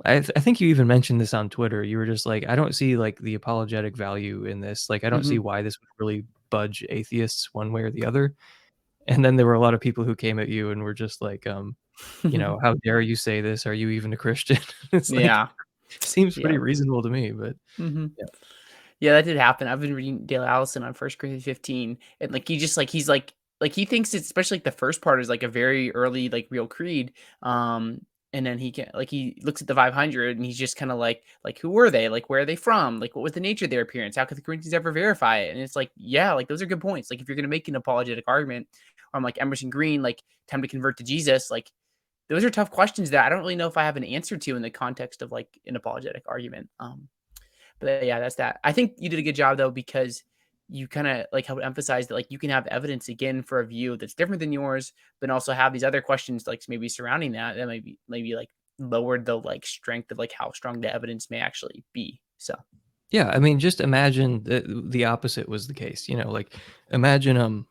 [SPEAKER 2] I, th- I think you even mentioned this on Twitter. You were just like, I don't see like the apologetic value in this. Like, I don't see
[SPEAKER 1] Mhm.
[SPEAKER 2] why this would really budge atheists one way or the other. And then there were a lot of people who came at you and were just like, um, you [LAUGHS] know, how dare you say this? Are you even a Christian? [LAUGHS] it's like
[SPEAKER 1] Yeah.
[SPEAKER 2] Seems
[SPEAKER 1] Yeah.
[SPEAKER 2] pretty reasonable to me, but
[SPEAKER 1] Mhm.
[SPEAKER 2] yeah.
[SPEAKER 1] Yeah, that did happen. I've been reading Dale Allison on First Corinthians 15, and like he just like he's like like he thinks it's especially like the first part is like a very early like real creed. Um, and then he can like he looks at the 500 and he's just kind of like like who were they? Like where are they from? Like what was the nature of their appearance? How could the Corinthians ever verify it? And it's like yeah, like those are good points. Like if you're gonna make an apologetic argument, or I'm like Emerson Green, like time to convert to Jesus, like those are tough questions that I don't really know if I have an answer to in the context of like an apologetic argument. Um, but yeah, that's that. I think you did a good job though because you kind of like help emphasize that like you can have evidence again for a view that's different than yours, but also have these other questions like maybe surrounding that that maybe maybe like lowered the like strength of like how strong the evidence may actually be. So
[SPEAKER 2] Yeah, I mean, just imagine that the opposite was the case, you know, like imagine um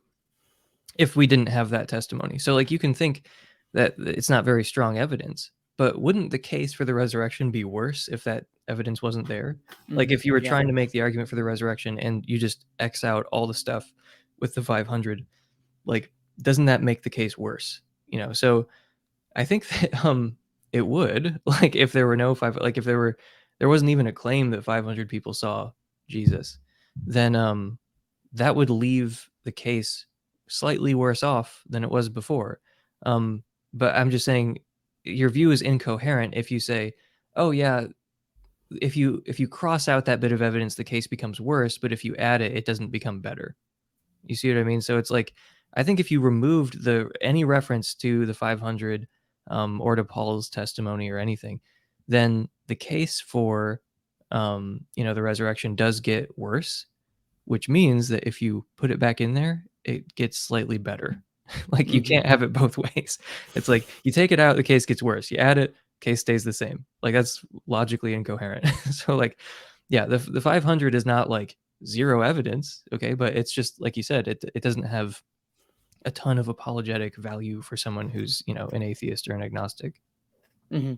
[SPEAKER 2] if we didn't have that testimony. So like you can think that it's not very strong evidence, but wouldn't the case for the resurrection be worse if that evidence wasn't there? Like
[SPEAKER 1] Mhm.
[SPEAKER 2] if you were
[SPEAKER 1] Yeah.
[SPEAKER 2] trying to make the argument for the resurrection and you just X out all the stuff with the 500, like doesn't that make the case worse? You know, so I think [LAUGHS] that um it would [LAUGHS] like if there were no five like if there were there wasn't even a claim that 500 people saw Jesus, then um that would leave the case slightly worse off than it was before. Um but I'm just saying your view is incoherent if you say, "Oh yeah, if you if you cross out that bit of evidence the case becomes worse, but if you add it it doesn't become better." You see what I mean? So it's like I think if you removed the any reference to the 500 um, or to Paul's testimony or anything, then the case for um, you know the resurrection does get worse, which means that if you put it back in there, it gets slightly better. [LAUGHS] like you
[SPEAKER 1] Mhm.
[SPEAKER 2] can't have it both [LAUGHS] ways. It's like you take it out, the case gets worse. You add it, case stays the same. Like that's logically incoherent. [LAUGHS] so like yeah, the the 500 is not like zero evidence, okay, but it's just like you said, it it doesn't have a ton of apologetic value for someone who's, you know, an atheist or an agnostic.
[SPEAKER 1] Mhm.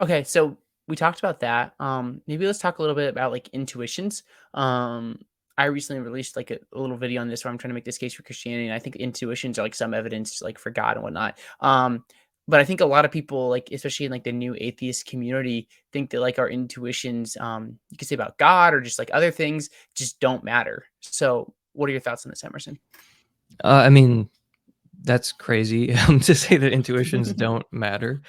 [SPEAKER 1] Okay, so we talked about that. Um, maybe let's talk a little bit about like intuitions. Um, I recently released like a, a little video on this where I'm trying to make this case for Christianity, and I think intuitions are like some evidence like for God and whatnot. Um, but I think a lot of people, like especially in like the new atheist community, think that like our intuitions, um, you could say about God or just like other things, just don't matter. So, what are your thoughts on this, Emerson?
[SPEAKER 2] Uh, I mean, that's crazy [LAUGHS] um, to say that intuitions [LAUGHS] don't matter,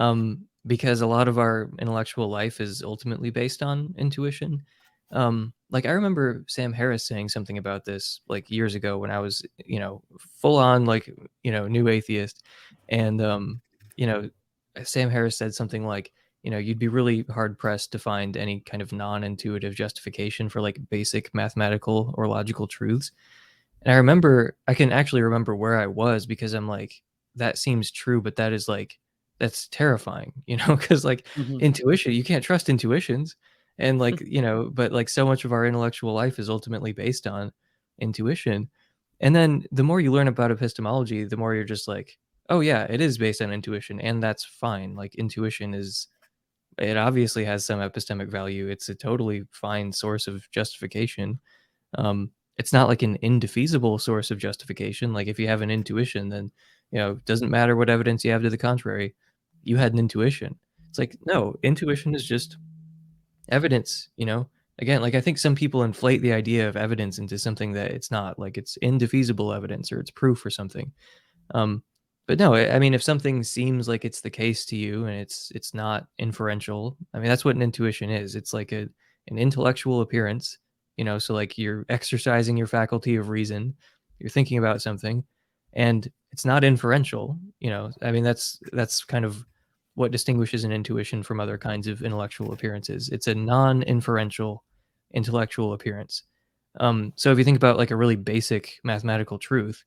[SPEAKER 2] um, because a lot of our intellectual life is ultimately based on intuition. Um, like I remember Sam Harris saying something about this like years ago when I was, you know, full on like you know new atheist, and um, you know, Sam Harris said something like, you know, you'd be really hard pressed to find any kind of non-intuitive justification for like basic mathematical or logical truths and I remember I can actually remember where I was because I'm like, that seems true, but that is like that's terrifying, [LAUGHS] you know, because like
[SPEAKER 1] Mhm.
[SPEAKER 2] intuition, you can't trust intuitions. And like, [LAUGHS] you know, but like so much of our intellectual life is ultimately based on intuition. And then the more you learn about epistemology, the more you're just like, oh yeah, it is based on intuition, and that's fine. Like intuition is it obviously has some epistemic value. It's a totally fine source of justification. Um, it's not like an indefeasible source of justification. Like if you have an intuition, then you know, it doesn't matter what evidence you have to the contrary. You had an intuition. It's like, no, intuition is just evidence, you know? Again, like I think some people inflate the idea of evidence into something that it's not, like it's indefeasible evidence or it's proof or something. Um, but no, I mean, if something seems like it's the case to you and it's it's not inferential, I mean, that's what an intuition is. It's like a an intellectual appearance, you know. So like you're exercising your faculty of reason, you're thinking about something, and it's not inferential. You know, I mean, that's that's kind of what distinguishes an intuition from other kinds of intellectual appearances. It's a non-inferential intellectual appearance. Um, so if you think about like a really basic mathematical truth,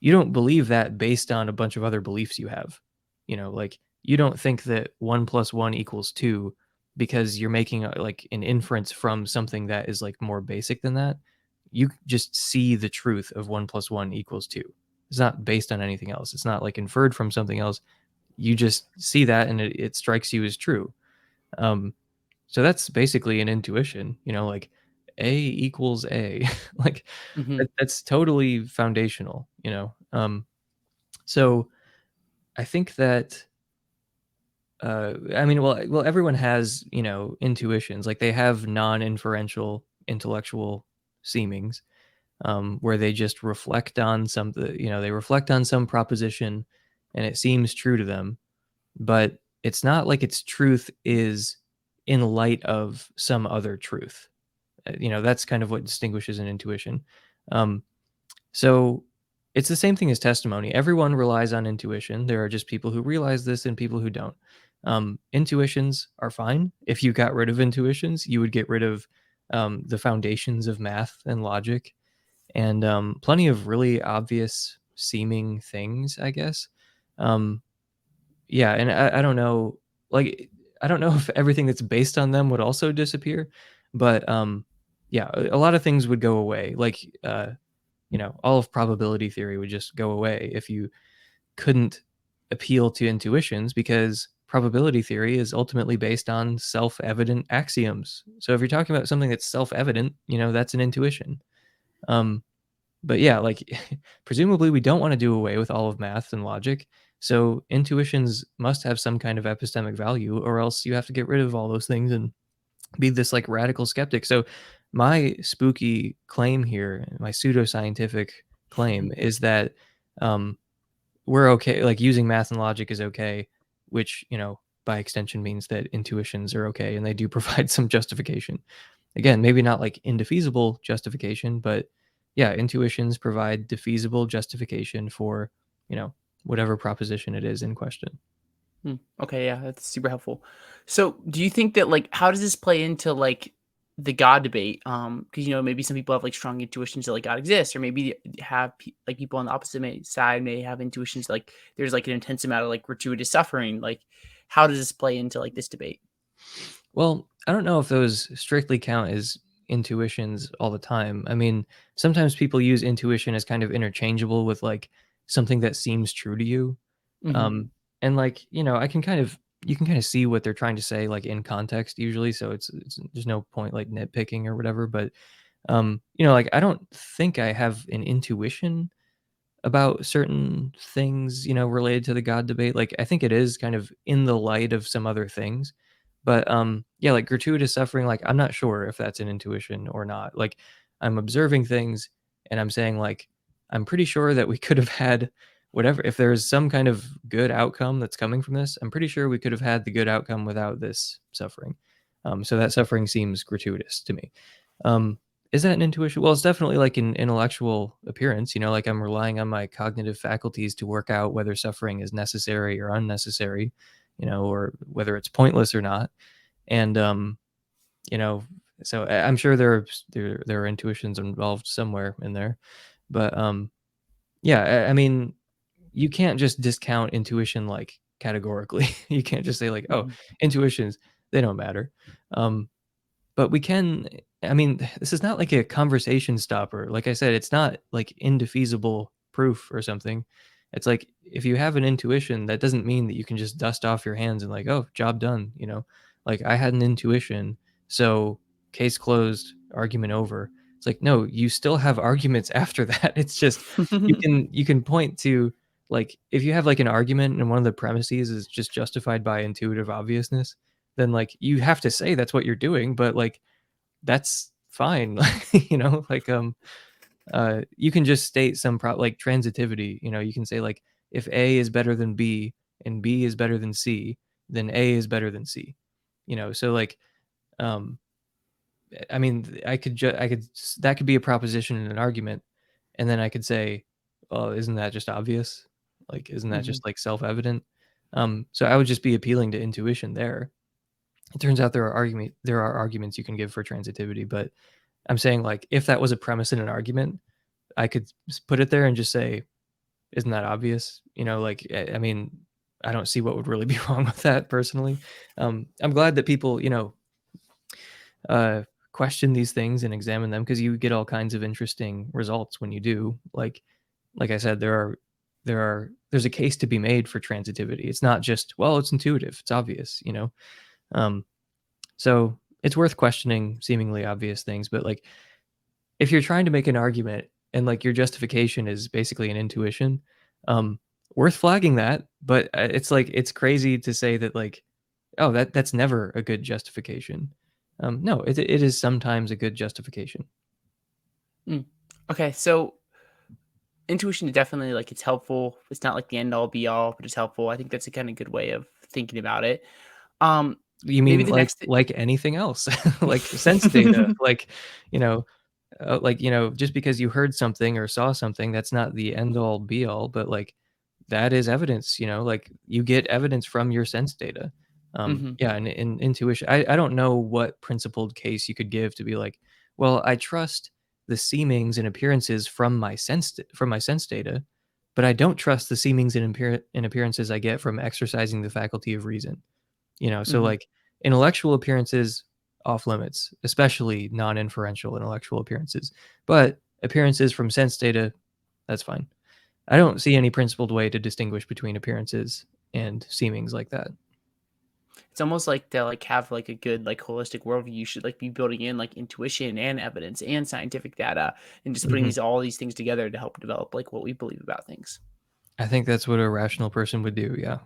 [SPEAKER 2] you don't believe that based on a bunch of other beliefs you have. You know, like you don't think that one plus one equals two because you're making a, like an inference from something that is like more basic than that. You just see the truth of one plus one equals two. It's not based on anything else. It's not like inferred from something else. You just see that and it, it strikes you as true. Um, so that's basically an intuition, you know, like A equals A. [LAUGHS] like
[SPEAKER 1] Mhm.
[SPEAKER 2] that, that's totally foundational, you know. Um, so I think that uh, I mean, well, well, everyone has you know intuitions, like they have non-inferential intellectual seemings, um, where they just reflect on something, you know, they reflect on some proposition, and it seems true to them, but it's not like its truth is in light of some other truth. Uh, you know, that's kind of what distinguishes an intuition. Um, so it's the same thing as testimony. Everyone relies on intuition. There are just people who realize this and people who don't. Um, intuitions are fine. If you got rid of intuitions, you would get rid of um, the foundations of math and logic and um, plenty of really obvious seeming things, I guess. Um, yeah, and I, I don't know, like, I don't know [LAUGHS] if everything that's based on them would also disappear, but um yeah a, lot of things would go away like uh you know all of probability theory would just go away if you couldn't appeal to intuitions because probability theory is ultimately based on self-evident axioms. So if you're talking about something that's self-evident, you know, that's an intuition. Um, but yeah, like [LAUGHS] presumably we don't want to do away with all of math and logic. So intuitions must have some kind of epistemic value, or else you have to get rid of all those things and be this like radical skeptic. So my spooky claim here, my pseudoscientific claim [LAUGHS] is that um, we're okay, like using math and logic is okay, which, you know, by extension means that intuitions are okay and they do [LAUGHS] provide some justification. Again, maybe not like indefeasible justification, but yeah, intuitions provide defeasible justification for, you know, whatever proposition it is in question.
[SPEAKER 1] Hmm. Okay, yeah, that's super helpful. So, do you think that like how does this play into like the God debate? Um, because you know maybe some people have like strong intuitions that like God exists, or maybe have like people on the opposite side may have intuitions like there's like an intense amount of like gratuitous suffering. Like, how does this play into like this debate?
[SPEAKER 2] Well, I don't know if those strictly count as intuitions all the time. I mean, sometimes people use intuition as kind of interchangeable with like something that seems true to you.
[SPEAKER 1] hmm
[SPEAKER 2] Um, and like, you know, I can kind of you can kind of see what they're trying to say like in context usually, so it's, it's there's no point like nitpicking or whatever, but um, you know, like I don't think I have an intuition about certain things, you know, related to the God debate. Like I think it is kind of in the light of some other things. But um yeah, like gratuitous suffering, like I'm not sure if that's an intuition or not. Like I'm observing things and I'm saying like I'm pretty sure that we [LAUGHS] could have had whatever if there's some kind of good outcome that's coming from this, I'm pretty sure we could have had the good outcome without this suffering. Um so that suffering seems gratuitous to me. Um is that an intuition? Well, it's definitely like an intellectual appearance, you know, like I'm relying on my cognitive faculties to work out whether suffering is necessary or unnecessary, you know, or whether it's pointless or not. And um, you know, so I'm sure there are there there are intuitions involved somewhere in there. But um yeah, I, I mean, you can't just discount intuition like categorically. [LAUGHS] you can't just say like, oh,
[SPEAKER 1] hmm
[SPEAKER 2] intuitions, they don't matter. Um but we can I mean, this is not like a conversation stopper. Like I said, it's not like indefeasible proof or something. It's like if you have an intuition, that doesn't mean that you can just dust off your hands and like, oh, job done, you know? Like I had an intuition, so case closed, argument over. It's like, no, you still have arguments [LAUGHS] after that. It's just you [LAUGHS] can you can point to like if you have like an argument and one of the premises is just justified by intuitive obviousness, then like you have to say that's what you're doing, but like that's fine. [LAUGHS] you know, like um uh you can just state some pro like transitivity, you know, you can say like if A is better than B and B is better than C, then A is better than C. You know, so like um I mean, I could ju- I could that could be a proposition in an argument and then I could say, "Oh, isn't that just obvious? Like isn't that
[SPEAKER 1] hmm
[SPEAKER 2] just like self-evident?" Um so I would just be appealing to intuition there it turns out there are argument there are arguments you can give for transitivity, but I'm saying like if that was a premise in an argument, I could put it there and just say, "Isn't that obvious?" You know, like I I mean, I don't see what would really [LAUGHS] be wrong with that personally. Um, I'm glad that people, you know, uh, question these things and examine them because you get all kinds of interesting results when you do. Like, like I said, there are there are there's a case to be made for transitivity. It's not just well, it's intuitive, it's obvious, you know. Um, so it's worth questioning seemingly obvious things, but like if you're trying to make an argument and like your justification is basically an intuition, um, worth flagging that. But uh, it's like it's crazy to say that like, oh, that that's never a good justification. Um, no, it it is sometimes a good justification.
[SPEAKER 1] Mm. Okay, so intuition is definitely like it's helpful. It's not like the end all be all, but it's helpful. I think that's a kind of good way of thinking about it. Um,
[SPEAKER 2] You mean like
[SPEAKER 1] next.
[SPEAKER 2] like anything else, [LAUGHS] like [LAUGHS] sense data, like you know, uh, like you know, just because you heard something or saw something, that's not the end all be all, but like that is evidence. You know, like you get evidence from your sense data. Um,
[SPEAKER 1] hmm
[SPEAKER 2] yeah, and, and intuition. I I don't know what principled case you could give to be like, well, I trust the seemings and appearances from my sense from my sense data, but I don't trust the seemings and, appear- and appearances I get from exercising the faculty of reason you know so
[SPEAKER 1] hmm
[SPEAKER 2] like intellectual appearances off limits, especially non-inferential intellectual appearances. But appearances from sense data, that's fine. I don't see any principled way to distinguish between appearances and seemings like that.
[SPEAKER 1] It's almost like to like have like a good like holistic worldview. You should like be building in like intuition and evidence and scientific data and just putting
[SPEAKER 2] Mhm.
[SPEAKER 1] these all these things together to help develop like what we believe about things.
[SPEAKER 2] I think that's what a rational person would do. Yeah.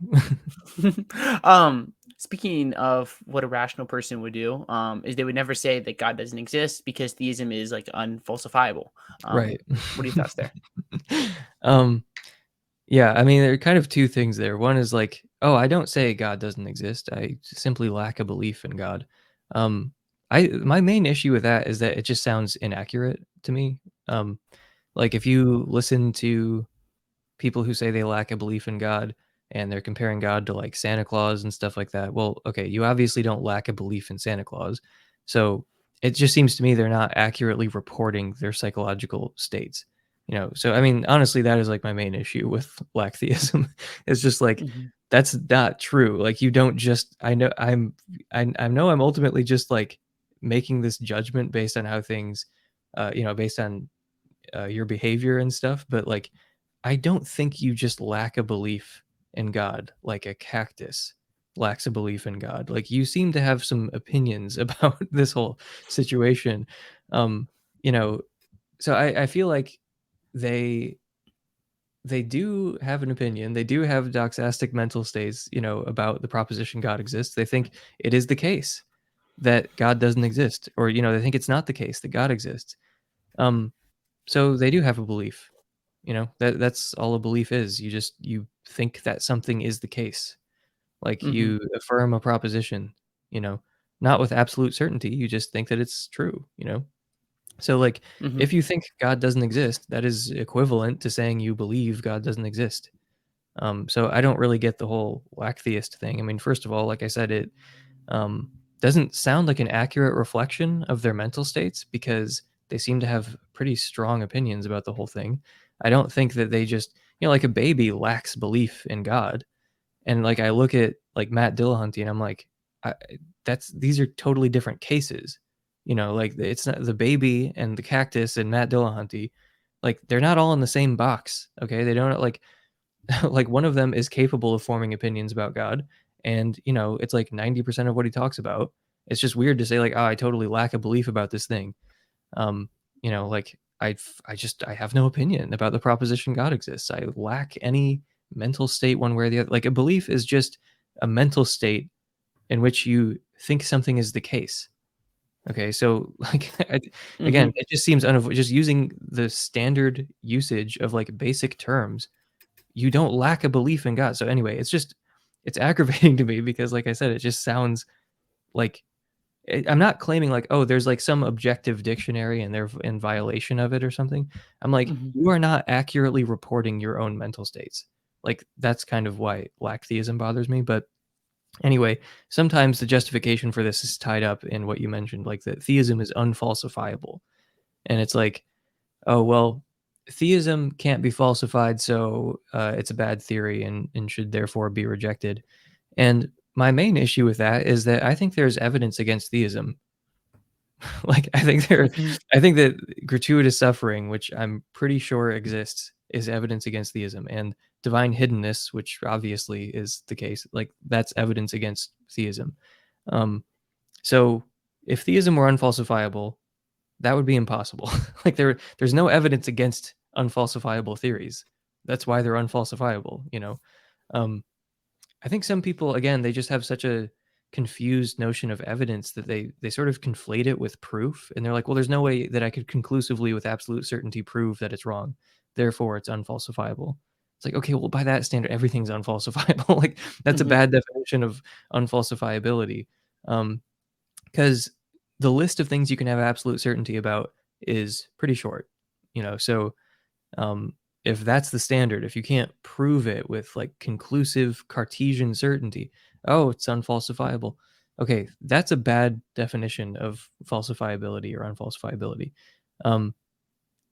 [SPEAKER 2] [LAUGHS]
[SPEAKER 1] um, speaking of what a rational person would do, um, is they would never say that God doesn't exist because theism is like unfalsifiable. Um,
[SPEAKER 2] right.
[SPEAKER 1] what are your thoughts there? [LAUGHS]
[SPEAKER 2] um, yeah. I mean, there are kind of two things there. One is like, oh, I don't say God doesn't exist. I simply lack a belief in God. Um, I my main issue with that is that it just sounds inaccurate to me. Um, like if you listen to people who say they lack a belief in God and they're comparing God to like Santa Claus and stuff like that. Well, okay, you obviously don't lack a belief in Santa Claus. So it just seems to me they're not accurately reporting their psychological states. You know, so I mean, honestly, that is like my main issue [LAUGHS] with lack theism. it's just like
[SPEAKER 1] Mhm.
[SPEAKER 2] that's not true. Like you don't just I know I'm I, I know I'm ultimately just like making this judgment based on how things uh you know based on uh, your behavior and stuff but like i don't think you just lack a belief in god like a cactus lacks a belief in god. Like you seem to have some opinions [LAUGHS] about this whole situation. Um you know so i i feel like they they do have an opinion. They do have doxastic mental states you know about the proposition god exists. They think it is the case that god doesn't exist or you know they think it's not the case that god exists. Um so they do have a belief you know that that's all a belief is you just you think that something is the case like
[SPEAKER 1] Mhm.
[SPEAKER 2] you affirm a proposition you know not with absolute certainty you just think that it's true you know so like
[SPEAKER 1] Mhm.
[SPEAKER 2] if you think god doesn't exist that is equivalent to saying you believe god doesn't exist um so i don't really get the whole lack theist thing i mean first of all like i said it um doesn't sound like an accurate reflection of their mental states because they seem to have pretty strong opinions about the whole thing. I don't think that they just, you know, like a baby lacks belief in God. And like I look at like Matt Dillahunty and I'm like, I, that's these are totally different cases. You know, like it's not the baby and the cactus and Matt Dillahunty, like they're not all in the same box. Okay. They don't like [LAUGHS] like one of them is capable of forming opinions about God. And, you know, it's like 90% of what he talks about. It's just weird to say, like, oh, I totally lack a belief about this thing. Um, you know, like I I just I have no opinion about the proposition God exists. I lack any mental state one way or the other. Like a belief is just a mental state in which you think something is the case. Okay, so [LAUGHS] like I, again,
[SPEAKER 1] Mhm.
[SPEAKER 2] it just seems unavoidable. Just using the standard usage of like basic terms, you don't lack a belief in God. So anyway, it's just it's [LAUGHS] aggravating to me because, like I said, it just sounds like I'm not claiming like, oh, there's like some objective dictionary and they're in violation of it or something. I'm like,
[SPEAKER 1] Mhm.
[SPEAKER 2] you are not accurately reporting your own mental states. Like that's kind of why lack theism bothers me. But anyway, sometimes the justification for this is tied up in what you mentioned, like that theism is unfalsifiable. And it's like, oh, well, theism can't be falsified, so uh, it's a bad theory and, and should therefore be rejected. And my main issue with that is that I think there's evidence against theism. [LAUGHS] like I think there
[SPEAKER 1] Mhm.
[SPEAKER 2] I think that gratuitous suffering, which I'm pretty sure exists, is evidence against theism. And divine hiddenness, which obviously is the case, like that's evidence against theism. Um, so if theism were unfalsifiable, that would be impossible. [LAUGHS] like there there's no evidence against unfalsifiable theories. That's why they're unfalsifiable, you know. Um, I think some people again they just have such a confused notion of evidence that they they sort of conflate it with proof and they're like, well there's no way that I could conclusively with absolute certainty prove that it's wrong. Therefore it's unfalsifiable. It's like, okay, well by that standard everything's [LAUGHS] unfalsifiable. [LAUGHS] like that's
[SPEAKER 1] Mhm.
[SPEAKER 2] a bad definition of unfalsifiability. Um cuz the list of things you can have absolute certainty about is pretty short. You know, so um, if that's the standard, if you can't prove it with like conclusive Cartesian certainty, oh, it's unfalsifiable. Okay, that's a bad definition of falsifiability or unfalsifiability. Um,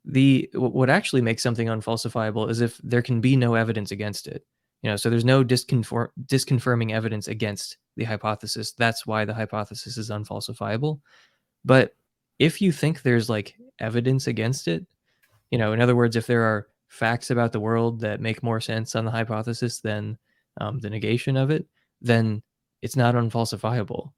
[SPEAKER 2] the what actually makes something unfalsifiable is if there can be no evidence against it. You know, so there's no disconfirming evidence against the hypothesis. That's why the hypothesis is unfalsifiable. But if you think there's like evidence against it, you know, in other words, if there are facts about the world that make more sense on the hypothesis than um, the negation of it, then it's not unfalsifiable.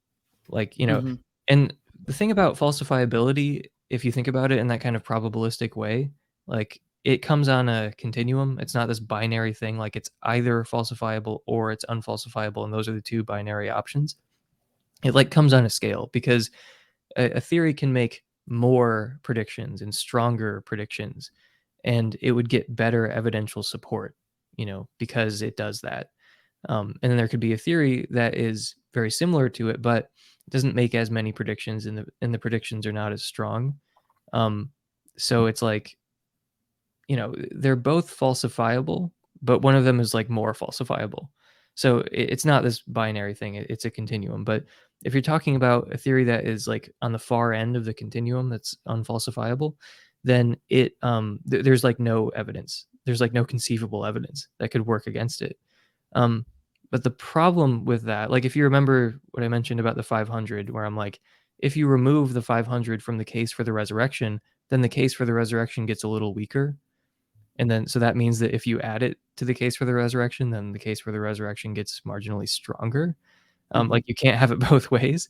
[SPEAKER 2] Like, you know, mm-hmm. and the thing about falsifiability, if you think about it in that kind of probabilistic way, like it comes on a continuum. It's not this binary thing. Like it's either falsifiable or it's unfalsifiable, and those are the two binary options. It like comes on a scale because a, a theory can make more predictions and stronger predictions, and it would get better evidential support. You know, because it does that. Um, and then there could be a theory that is very similar to it, but doesn't make as many predictions, and the and the predictions are not as strong. Um, so it's like you know, they're both falsifiable, but one of them is like more falsifiable. So it's not this binary thing, it's a continuum. But if you're talking about a theory that is like on the far end of the continuum that's unfalsifiable, then it um th- there's like no evidence. There's like no conceivable evidence that could work against it. Um but the problem with that, like if you remember what I mentioned about the 500 where I'm like if you remove the 500 from the case for the resurrection, then the case for the resurrection gets a little weaker and then, so that means that if you add it to the case for the resurrection, then the case for the resurrection gets marginally stronger. Um, mm-hmm. Like you can't have it [LAUGHS] both ways.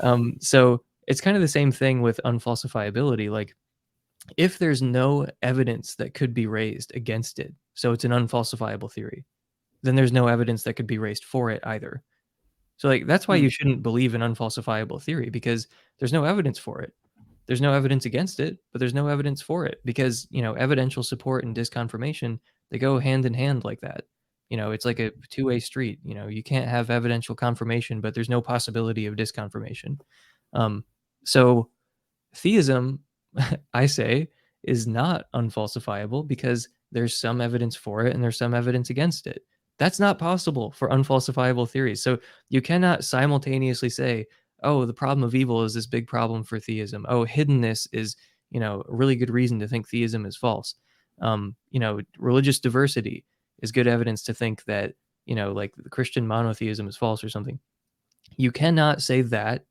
[SPEAKER 2] Um, so it's kind of the same thing with unfalsifiability. Like if there's no evidence that could be raised against it, so it's an unfalsifiable theory, then there's no evidence that could be raised for it either. So like that's why mm-hmm. you shouldn't believe an unfalsifiable theory because there's no evidence for it there's no evidence against it, but there's no evidence for it because, you know, evidential support and disconfirmation, they go hand in hand like that. You know, it's like a two way street. You know, you can't have evidential confirmation, but there's no possibility of disconfirmation. Um, so theism, [LAUGHS] I say, is not unfalsifiable because there's some evidence for it and there's some evidence against it. That's not possible for unfalsifiable theories. So you cannot simultaneously say, oh, the problem of evil is this big problem for theism. Oh, hiddenness is, you know, a really good reason to think theism is false. Um, you know, religious diversity is good evidence to think that, you know, like the Christian monotheism is false or something. You cannot say that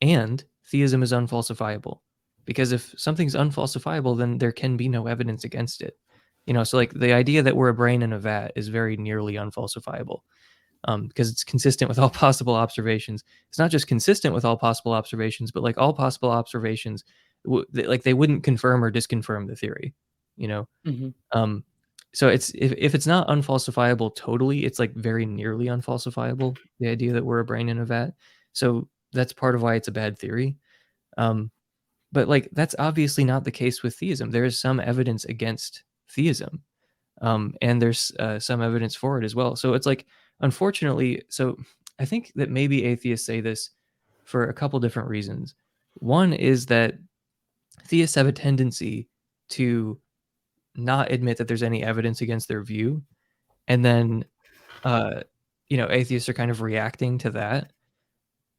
[SPEAKER 2] and theism is unfalsifiable. Because if something's unfalsifiable, then there can be no evidence against it. You know, so like the idea that we're a brain in a vat is very nearly unfalsifiable um, because it's consistent with all [LAUGHS] possible observations. It's not just consistent with all possible observations, but like all possible observations, w- they, like they wouldn't confirm or disconfirm the theory, you know. Mm-hmm. Um, so it's if, if it's not unfalsifiable totally, it's like very nearly unfalsifiable. The idea that we're a brain in a vat. So that's part of why it's a bad theory. Um, but like that's obviously not the case with theism. There is some evidence against theism, um, and there's uh, some evidence for it as well. So it's like unfortunately, so I think that maybe atheists say this for a couple different reasons. One is that theists have a tendency to not admit that there's any evidence against their view. And then, uh, you know, atheists are kind of reacting to that.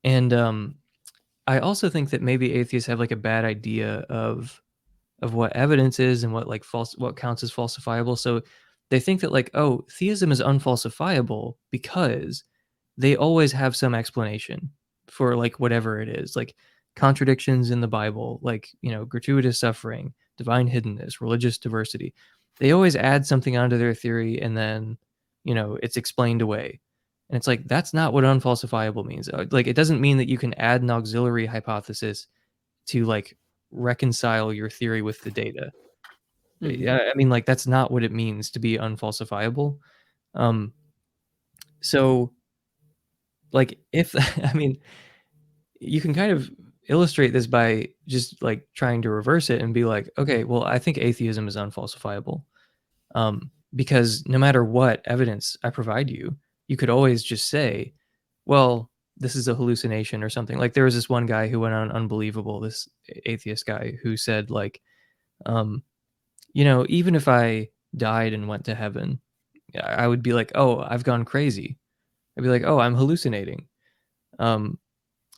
[SPEAKER 2] And um, I also think that maybe atheists have like a bad idea of of what evidence is and what like false what counts as falsifiable. So they think that like oh theism is unfalsifiable because they always have some explanation for like whatever it is like contradictions in the bible like you know gratuitous suffering divine hiddenness religious diversity they always add something onto their theory and then you know it's explained away and it's like that's not what unfalsifiable means uh, like it doesn't mean that you can add an auxiliary hypothesis to like reconcile your theory with the data Mm-hmm. Yeah, I mean, like that's not what it means to be unfalsifiable. Um, so, like, if [LAUGHS] I mean, you can kind of illustrate this by just like trying to reverse it and be like, okay, well, I think atheism is unfalsifiable, um, because no matter what evidence I provide you, you could always just say, well, this is a hallucination or something. Like there was this one guy who went on unbelievable, this atheist guy who said like, um, you know, even if I died and went to heaven, I would be like, oh, I've gone crazy. I'd be like, oh, I'm hallucinating. Um,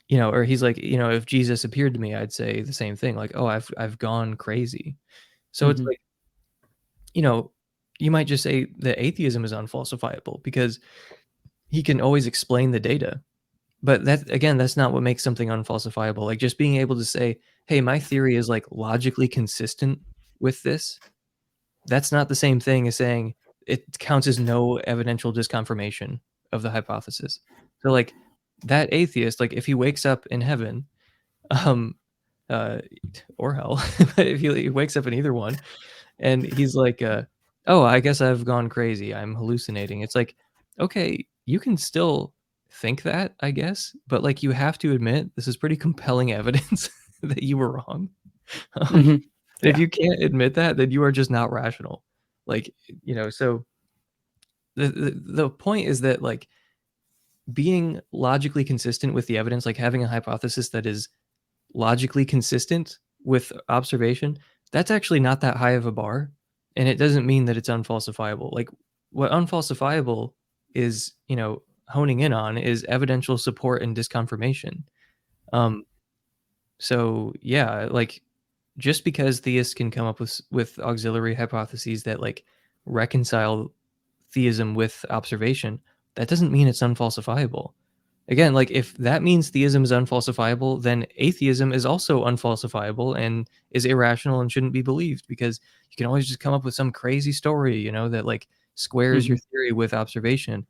[SPEAKER 2] you know, or he's like, you know, if Jesus appeared to me, I'd say the same thing, like, oh, I've I've gone crazy. So mm-hmm. it's like, you know, you might just say that atheism is unfalsifiable because he can always explain the data. but that again, that's not what makes something unfalsifiable. Like just being able to say, "Hey, my theory is like logically consistent with this." That's not the same thing as saying it counts as no evidential disconfirmation of the hypothesis. So like that atheist, like if he wakes up in heaven, um, uh, or hell, [LAUGHS] if he, he wakes up in either one, and he's like, uh, "Oh, I guess I've gone crazy. I'm hallucinating." It's like, okay, you can still think that, I guess, but like you have to admit this is pretty [LAUGHS] compelling evidence [LAUGHS] that you were wrong. Um,
[SPEAKER 1] Mhm.
[SPEAKER 2] If
[SPEAKER 1] Yeah.
[SPEAKER 2] you can't admit that, then you are just not rational. Like, you know, so the, the the point is that like being logically consistent with the evidence, like having a hypothesis that is logically consistent with observation, that's actually not that high of a bar. And it doesn't mean that it's unfalsifiable. Like what unfalsifiable is, you know, honing in on is evidential support and disconfirmation. Um, so yeah, like just because theists can come up with with auxiliary hypotheses that like reconcile theism with observation, that doesn't mean it's unfalsifiable. Again, like if that means theism is unfalsifiable, then atheism is also unfalsifiable and is irrational and shouldn't be believed because you can always just come up with some crazy story, you know, that like squares your theory with observation.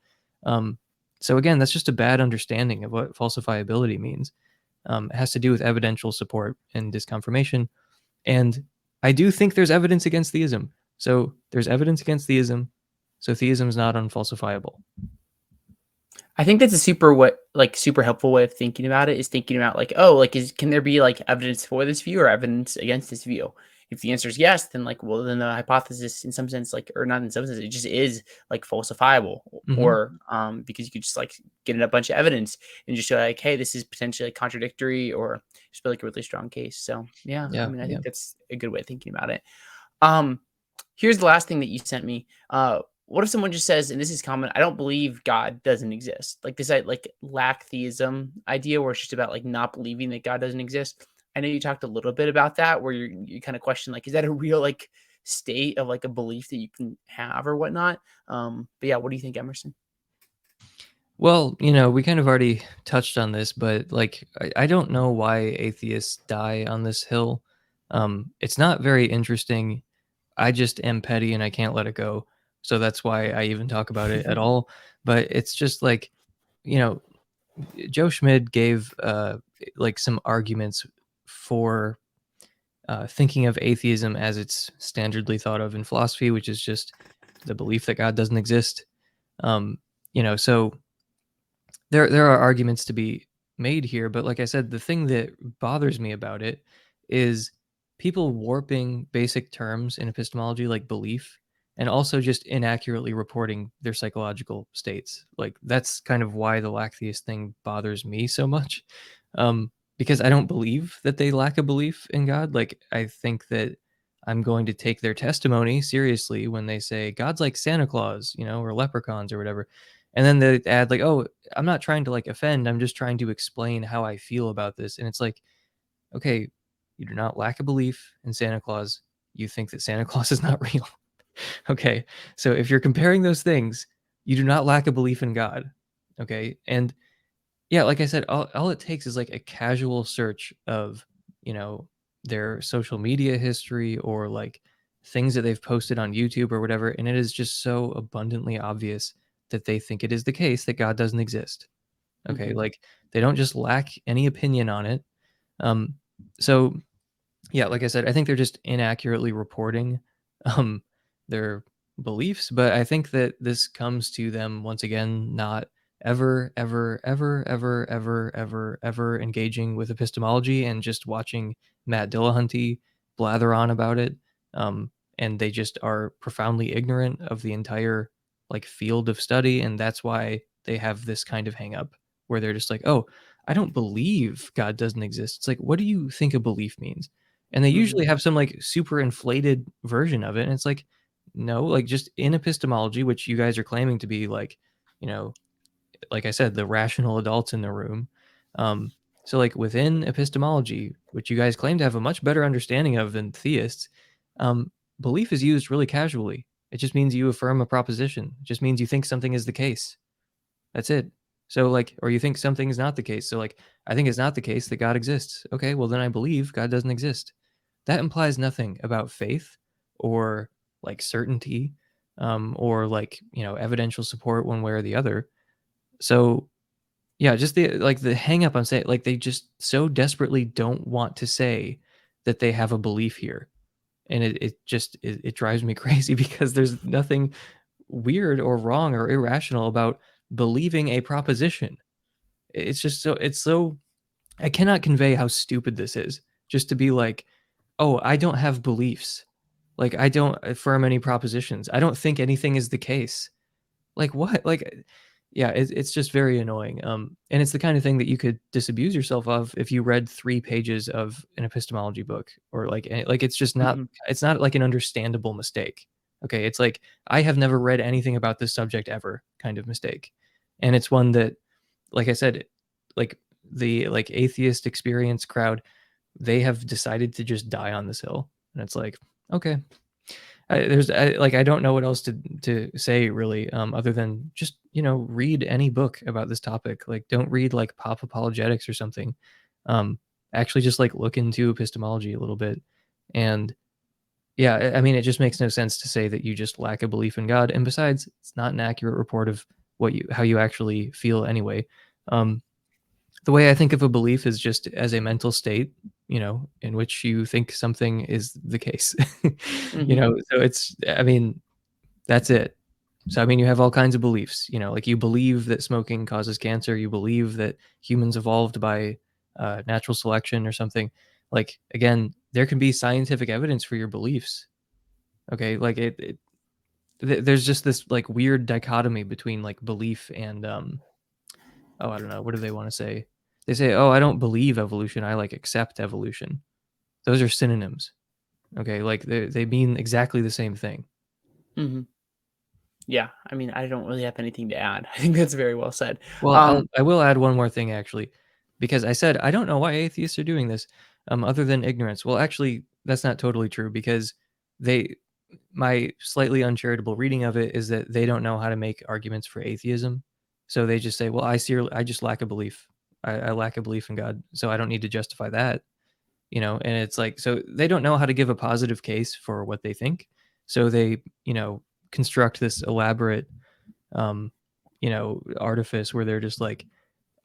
[SPEAKER 2] Um, so again, that's just a bad understanding of what falsifiability means. Um, it has to do with evidential support and disconfirmation. And I do think there's evidence against theism. So there's evidence against theism. So theism is not unfalsifiable.
[SPEAKER 1] I think that's a super what like super helpful way of thinking about it is thinking about like oh like is can there be like evidence for this view or evidence against this view? If the answer is yes, then like well then the hypothesis in some sense like or not in some sense it just is like falsifiable
[SPEAKER 2] Mhm.
[SPEAKER 1] or um because you could just like get in a bunch of evidence and just show like hey this is potentially like, contradictory or just be like a really strong case. So yeah,
[SPEAKER 2] Yeah,
[SPEAKER 1] I mean I
[SPEAKER 2] yeah.
[SPEAKER 1] think that's a good way of thinking about it. Um here's the last thing that you sent me. Uh what if someone just says, and this is common, I don't believe God doesn't exist. Like this, like lack theism idea, where it's just about like not believing that God doesn't exist. I know you talked a little bit about that, where you you kind of question like, is that a real like state of like a belief that you can have or whatnot? Um, but yeah, what do you think, Emerson?
[SPEAKER 2] Well, you know, we kind of already touched on this, but like, I, I don't know why atheists die on this hill. Um, it's not very interesting. I just am petty and I can't let it go. So that's why I even talk about it at [LAUGHS] all. But it's just like, you know, Joe Schmid gave uh, like some arguments for uh, thinking of atheism as it's standardly thought of in philosophy, which is just the belief that God doesn't exist. Um, you know, so there there are arguments to be made here, but like I said, the thing that bothers me about it is people warping basic terms in epistemology like belief and also just inaccurately reporting their psychological states. Like that's kind of why the lack theist thing bothers me so much. Um, because I don't believe that they lack a belief in God. Like I think that I'm going to take their testimony seriously when they say God's like Santa Claus, you know, or leprechauns or whatever. And then they add like, "Oh, I'm not trying to like offend. I'm just trying to explain how I feel about this." And it's like, okay, you do not lack a belief in Santa Claus. You think that Santa [LAUGHS] Claus is not real. [LAUGHS] okay. So if you're comparing those things, you do not lack a belief in God. Okay. And yeah, like I said, all, all it takes is like a casual search of, you know, their social media history or like things that they've posted on YouTube or whatever. And it is just so abundantly obvious that they think it is the case that God doesn't exist. Okay.
[SPEAKER 1] Mhm.
[SPEAKER 2] Like they don't just lack any opinion on it. Um, so yeah, like I said, I think they're just inaccurately reporting [LAUGHS] um their beliefs, but I think that this comes to them once again not ever ever ever ever ever ever ever engaging with epistemology and just watching Matt Dillahunty blather on about it. Um and they just are profoundly ignorant of the entire like field of study and that's why they have this kind of hang up where they're just like, "Oh, I don't believe God doesn't exist." It's like, "What do you think a belief means?" And they usually have some like super inflated version of it. And it's like, no, like just in epistemology, which you guys are claiming to be like, you know, like I said, the rational adults in the room. Um, so like within epistemology, which you guys claim to have a much better understanding of than theists, um, belief is used really casually. It just means you affirm a proposition. It just means you think something is the case. That's it. So like, or you think something is not the case. So like, I think it's not the case that God exists. Okay, well then I believe God doesn't exist. That implies nothing about faith or like certainty um, or like you know evidential support one way or the other. So yeah, just the like the hang up on saying like they just so desperately don't want to say that they have a belief here. And it, it just it, it drives me [LAUGHS] crazy because there's nothing weird or wrong or irrational about believing a proposition. It's just so it's so I cannot convey how stupid this is. Just to be like, "Oh, I don't have beliefs. Like I don't affirm any propositions. I don't think anything is the case." Like what? Like yeah, it, it's just very annoying. Um, and it's the kind of thing that you could disabuse yourself of if you read three pages of an epistemology book, or like, like it's just not, mm-hmm. it's not like an understandable mistake. Okay, it's like I have never read anything about this subject ever, kind of mistake, and it's one that, like I said, like the like atheist experience crowd, they have decided to just die on this hill, and it's like, okay, I, there's I, like I don't know what else to to say really, um, other than just you know read any book about this topic. Like don't read like pop apologetics or something. Um, actually, just like look into epistemology a little bit, and yeah, I mean it just makes no sense to say that you just lack a belief in God. And besides, it's not an accurate report of what you how you actually feel anyway. Um, the way I think of a belief is just as a mental state, you know, in which you think something is the case. [LAUGHS] mm-hmm. You know, so it's I mean, that's it. So I mean, you have all kinds of beliefs. You know, like you believe that smoking causes cancer. You believe that humans evolved by uh, natural selection or something. Like again, there can be scientific evidence for your beliefs. Okay, like it, it th- there's just this like weird dichotomy between like belief and um oh i don't know what do they want to say they say, "Oh, I don't believe evolution. I like accept evolution." Those are synonyms. Okay, like they they mean exactly the same thing.
[SPEAKER 1] Mm-hmm. Yeah, I mean, I don't really have anything to add. [LAUGHS] I think that's very well said.
[SPEAKER 2] Well, um, I will add one more thing actually, because I said I don't know why atheists are doing this, um, other than ignorance. Well, actually, that's not totally true because they, my slightly uncharitable reading of it is that they don't know how to make arguments for atheism, so they just say, "Well, I see, I just lack a belief." I, I lack a belief in God, so I don't need to justify that. You know, and it's like so they don't know how to give a positive case for what they think, so they you know construct this elaborate, um, you know, artifice where they're just like,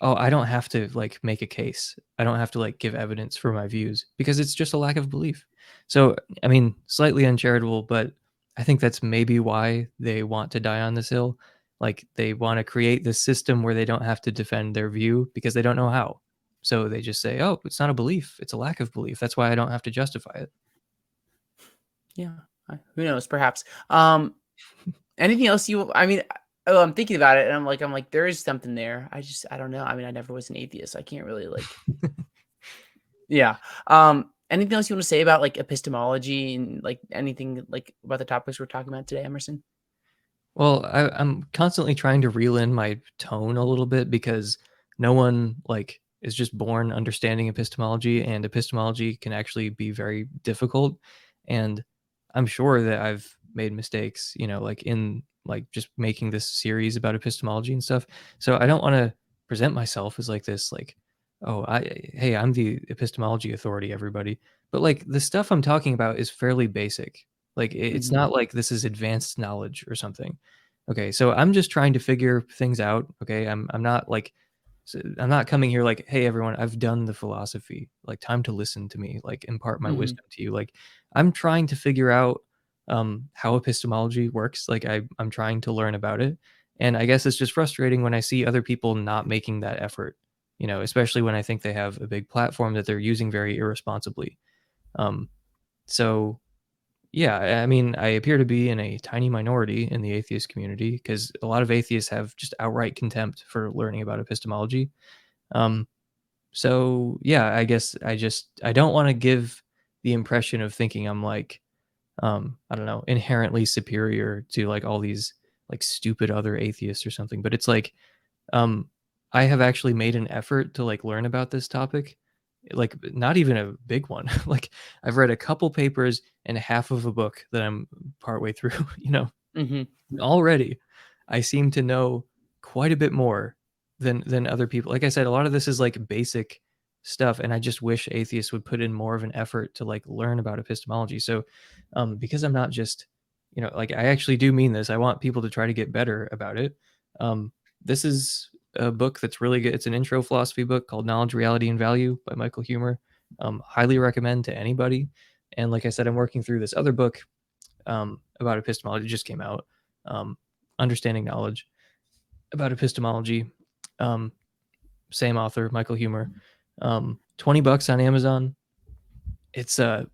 [SPEAKER 2] oh, I don't have to like make a case. I don't have to like give evidence for my views because it's just a lack of belief. So, I mean, slightly uncharitable, but I think that's maybe why they want to die on this hill like they want to create this system where they don't have to defend their view because they don't know how. So they just say oh it's not a belief it's a lack of belief that's why i don't have to justify it.
[SPEAKER 1] Yeah who knows perhaps. Um [LAUGHS] anything else you i mean oh i'm thinking about it and i'm like i'm like there is something there i just i don't know i mean i never was an atheist so i can't really like [LAUGHS] yeah um anything else you want to say about like epistemology and like anything like about the topics we're talking about today emerson
[SPEAKER 2] well, I, I'm constantly trying to reel in my tone a little bit because no one like is just born understanding epistemology, and epistemology can actually be very difficult. And I'm sure that I've made mistakes, you know, like in like just making this series about epistemology and stuff. So I don't want to present myself as like this, like, oh, I hey, I'm the epistemology authority, everybody. But like the stuff I'm talking about is fairly basic. Like it's mm-hmm. not like this is advanced knowledge or something. Okay, so I'm just trying to figure things out. Okay, I'm I'm not like I'm not coming here like, hey everyone, I've done the philosophy. Like time to listen to me. Like impart my mm-hmm. wisdom to you. Like I'm trying to figure out um, how epistemology works. Like I I'm trying to learn about it, and I guess it's just frustrating when I see other people not making that effort. You know, especially when I think they have a big platform that they're using very irresponsibly. Um, so yeah, I mean, I appear to be in a tiny minority in the atheist community because a lot of atheists have just outright contempt for learning about epistemology. Um, so yeah, I guess I just I don't want to give the impression of thinking I'm like, um, I don't know, inherently superior to like all these like stupid other atheists or something. But it's like, um, I have actually made an effort to like learn about this topic like not even a big one. [LAUGHS] like I've read a couple papers and half of a book that I'm partway [LAUGHS] through, you know. Mm-hmm. Already I seem to know quite a bit more than than other people. Like I said, a lot of this is like basic stuff, and I just wish atheists would put in more of an effort to like learn about epistemology. So, um, because I'm not just you know like I actually do mean this. I want people to try to get better about it. Um, this is a book that's really good. It's an intro philosophy book called Knowledge, Reality, and Value by Michael Huemer. Um, highly recommend to anybody. And like I said, I'm working through this other book um, about epistemology. It just came out. Um, Understanding Knowledge about epistemology. Um, same author, Michael Huemer. Um, 20 bucks on Amazon. It's uh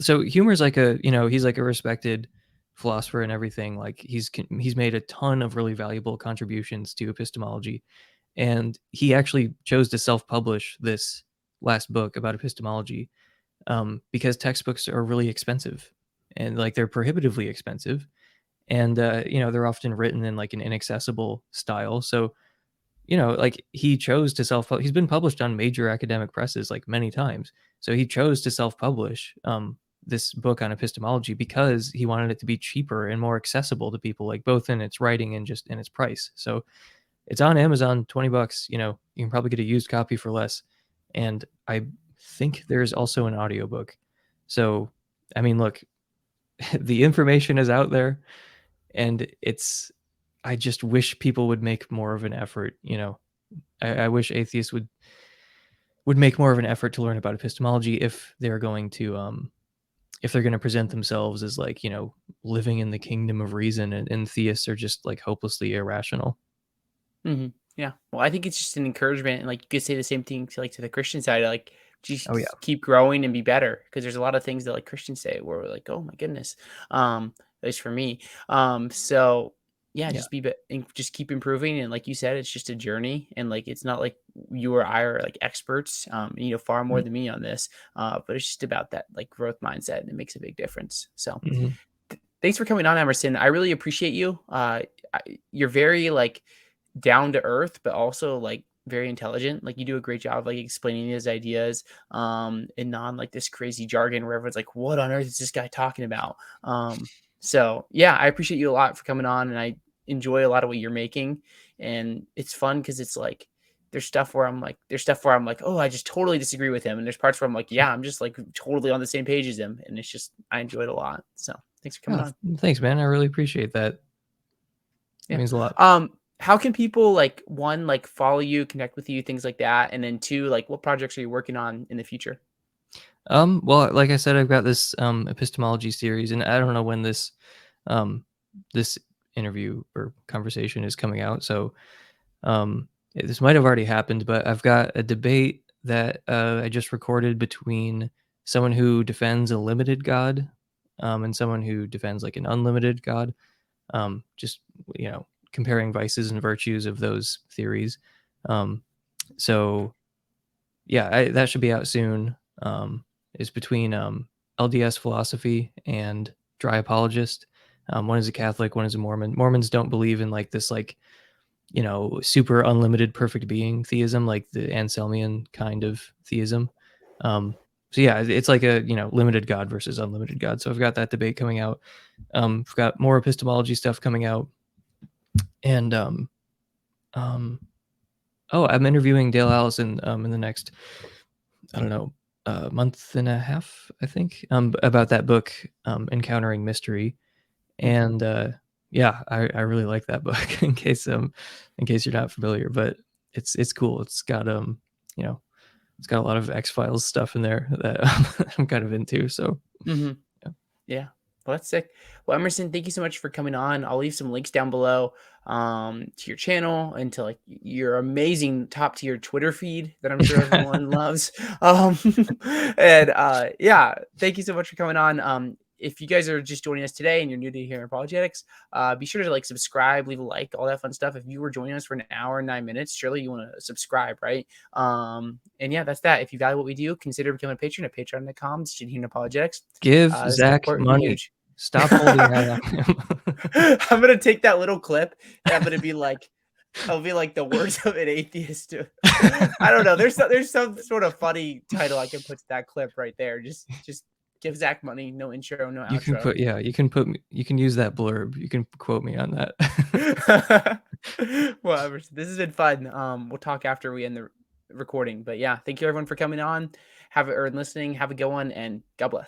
[SPEAKER 2] so Huemer's like a, you know, he's like a respected philosopher and everything. Like he's he's made a ton of really valuable contributions to epistemology. And he actually chose to self-publish this last book about epistemology um, because textbooks are really expensive and like they're prohibitively expensive and uh, you know they're often written in like an inaccessible style so you know like he chose to self he's been published on major academic presses like many times so he chose to self-publish um, this book on epistemology because he wanted it to be cheaper and more accessible to people like both in its writing and just in its price. So it's on amazon 20 bucks you know you can probably get a used copy for less. And i think there's also an audiobook. So i mean look [LAUGHS] the information is out there and it's i just wish people would make more of an effort you know. I, I, wish atheists would would make more of an effort to learn about epistemology if they're going to um if they're going to present themselves as like you know living in the kingdom of reason and, and theists are just like hopelessly irrational
[SPEAKER 1] mm-hmm. yeah well i think it's just an encouragement and like you could say the same thing to like to the christian side like just
[SPEAKER 2] oh, yeah.
[SPEAKER 1] keep growing and be better because there's a lot of things that like christians say where we're like oh my goodness um at least for me. Um, so yeah, just be, just keep improving. And like you said, it's just a journey. And like, it's not like you or I are like experts, um, you know, far more mm-hmm. than me on this. Uh, but it's just about that like growth mindset and it makes a big difference. So mm-hmm. th- thanks for coming on, Emerson. I really appreciate you. Uh, I, you're very like down to earth, but also like very intelligent. Like you do a great job of like explaining his ideas um and non like this crazy jargon where everyone's like, what on earth is this guy talking about? Um so yeah, I appreciate you a lot for coming on, and I enjoy a lot of what you're making, and it's fun because it's like there's stuff where I'm like, there's stuff where I'm like, oh, I just totally disagree with him, and there's parts where I'm like, yeah, I'm just like totally on the same page as him, and it's just I enjoy it a lot. So thanks for coming
[SPEAKER 2] on. Thanks, man. I really appreciate that. It yeah. means a lot.
[SPEAKER 1] Um, how can people like one like follow you, connect with you, things like that, and then two, like what projects are you working on in the future?
[SPEAKER 2] Um, well, like I said, I've got this um, epistemology series, and I don't know when this um, this interview or conversation is coming out. So um, this might have already happened, but I've got a debate that uh, I just recorded between someone who defends a limited God um, and someone who defends like an unlimited God. Um, just you know, comparing vices and virtues of those theories. Um, so yeah, I, that should be out soon. Um, is between um, LDS philosophy and dry apologist. Um, one is a Catholic, one is a Mormon. Mormons don't believe in like this, like, you know, super unlimited perfect being theism, like the Anselmian kind of theism. Um, so yeah, it's like a you know limited God versus unlimited God. So I've got that debate coming out. Um, I've got more epistemology stuff coming out, and um, um, oh, I'm interviewing Dale Allison um in the next, I don't know, a month and a half, I think, um, about that book, um, Encountering Mystery, and uh, yeah, I, I really like that [LAUGHS] book. in case um, in case you're not familiar, but it's it's cool. It's got um, you know, it's got a lot of X Files stuff in there that [LAUGHS] I'm kind of into. So
[SPEAKER 1] mm-hmm. yeah. yeah. Well, that's sick. Well, Emerson, thank you so much for coming on. I'll leave some links down below um, to your channel and to like your amazing top tier Twitter feed that I'm sure everyone [LAUGHS] loves. Um, and uh, yeah, thank you so much for coming on. Um, if you guys are just joining us today and you're new to Adherent Apologetics, uh, be sure to like subscribe, leave a like, all that fun stuff. If you were joining us for an hour and nine minutes, surely you want to subscribe, right? Um, and yeah, that's that. If you value what we do, consider becoming a patron at patreon.com. Adherent Apologetics.
[SPEAKER 2] Give uh, Zach money. Stop holding that. [LAUGHS] [LAUGHS]
[SPEAKER 1] I'm gonna take that little clip and I'm gonna be like, I'll be like the words of an atheist. [LAUGHS] I don't know. There's some, there's some sort of funny title I can put to that clip right there. Just just give Zach money, no intro, no outro.
[SPEAKER 2] You can put yeah, you can put you can use that blurb. You can quote me on that. [LAUGHS]
[SPEAKER 1] well, this has been fun. Um, we'll talk after we end the recording. But yeah, thank you everyone for coming on. Have it or listening. Have a good one and God bless.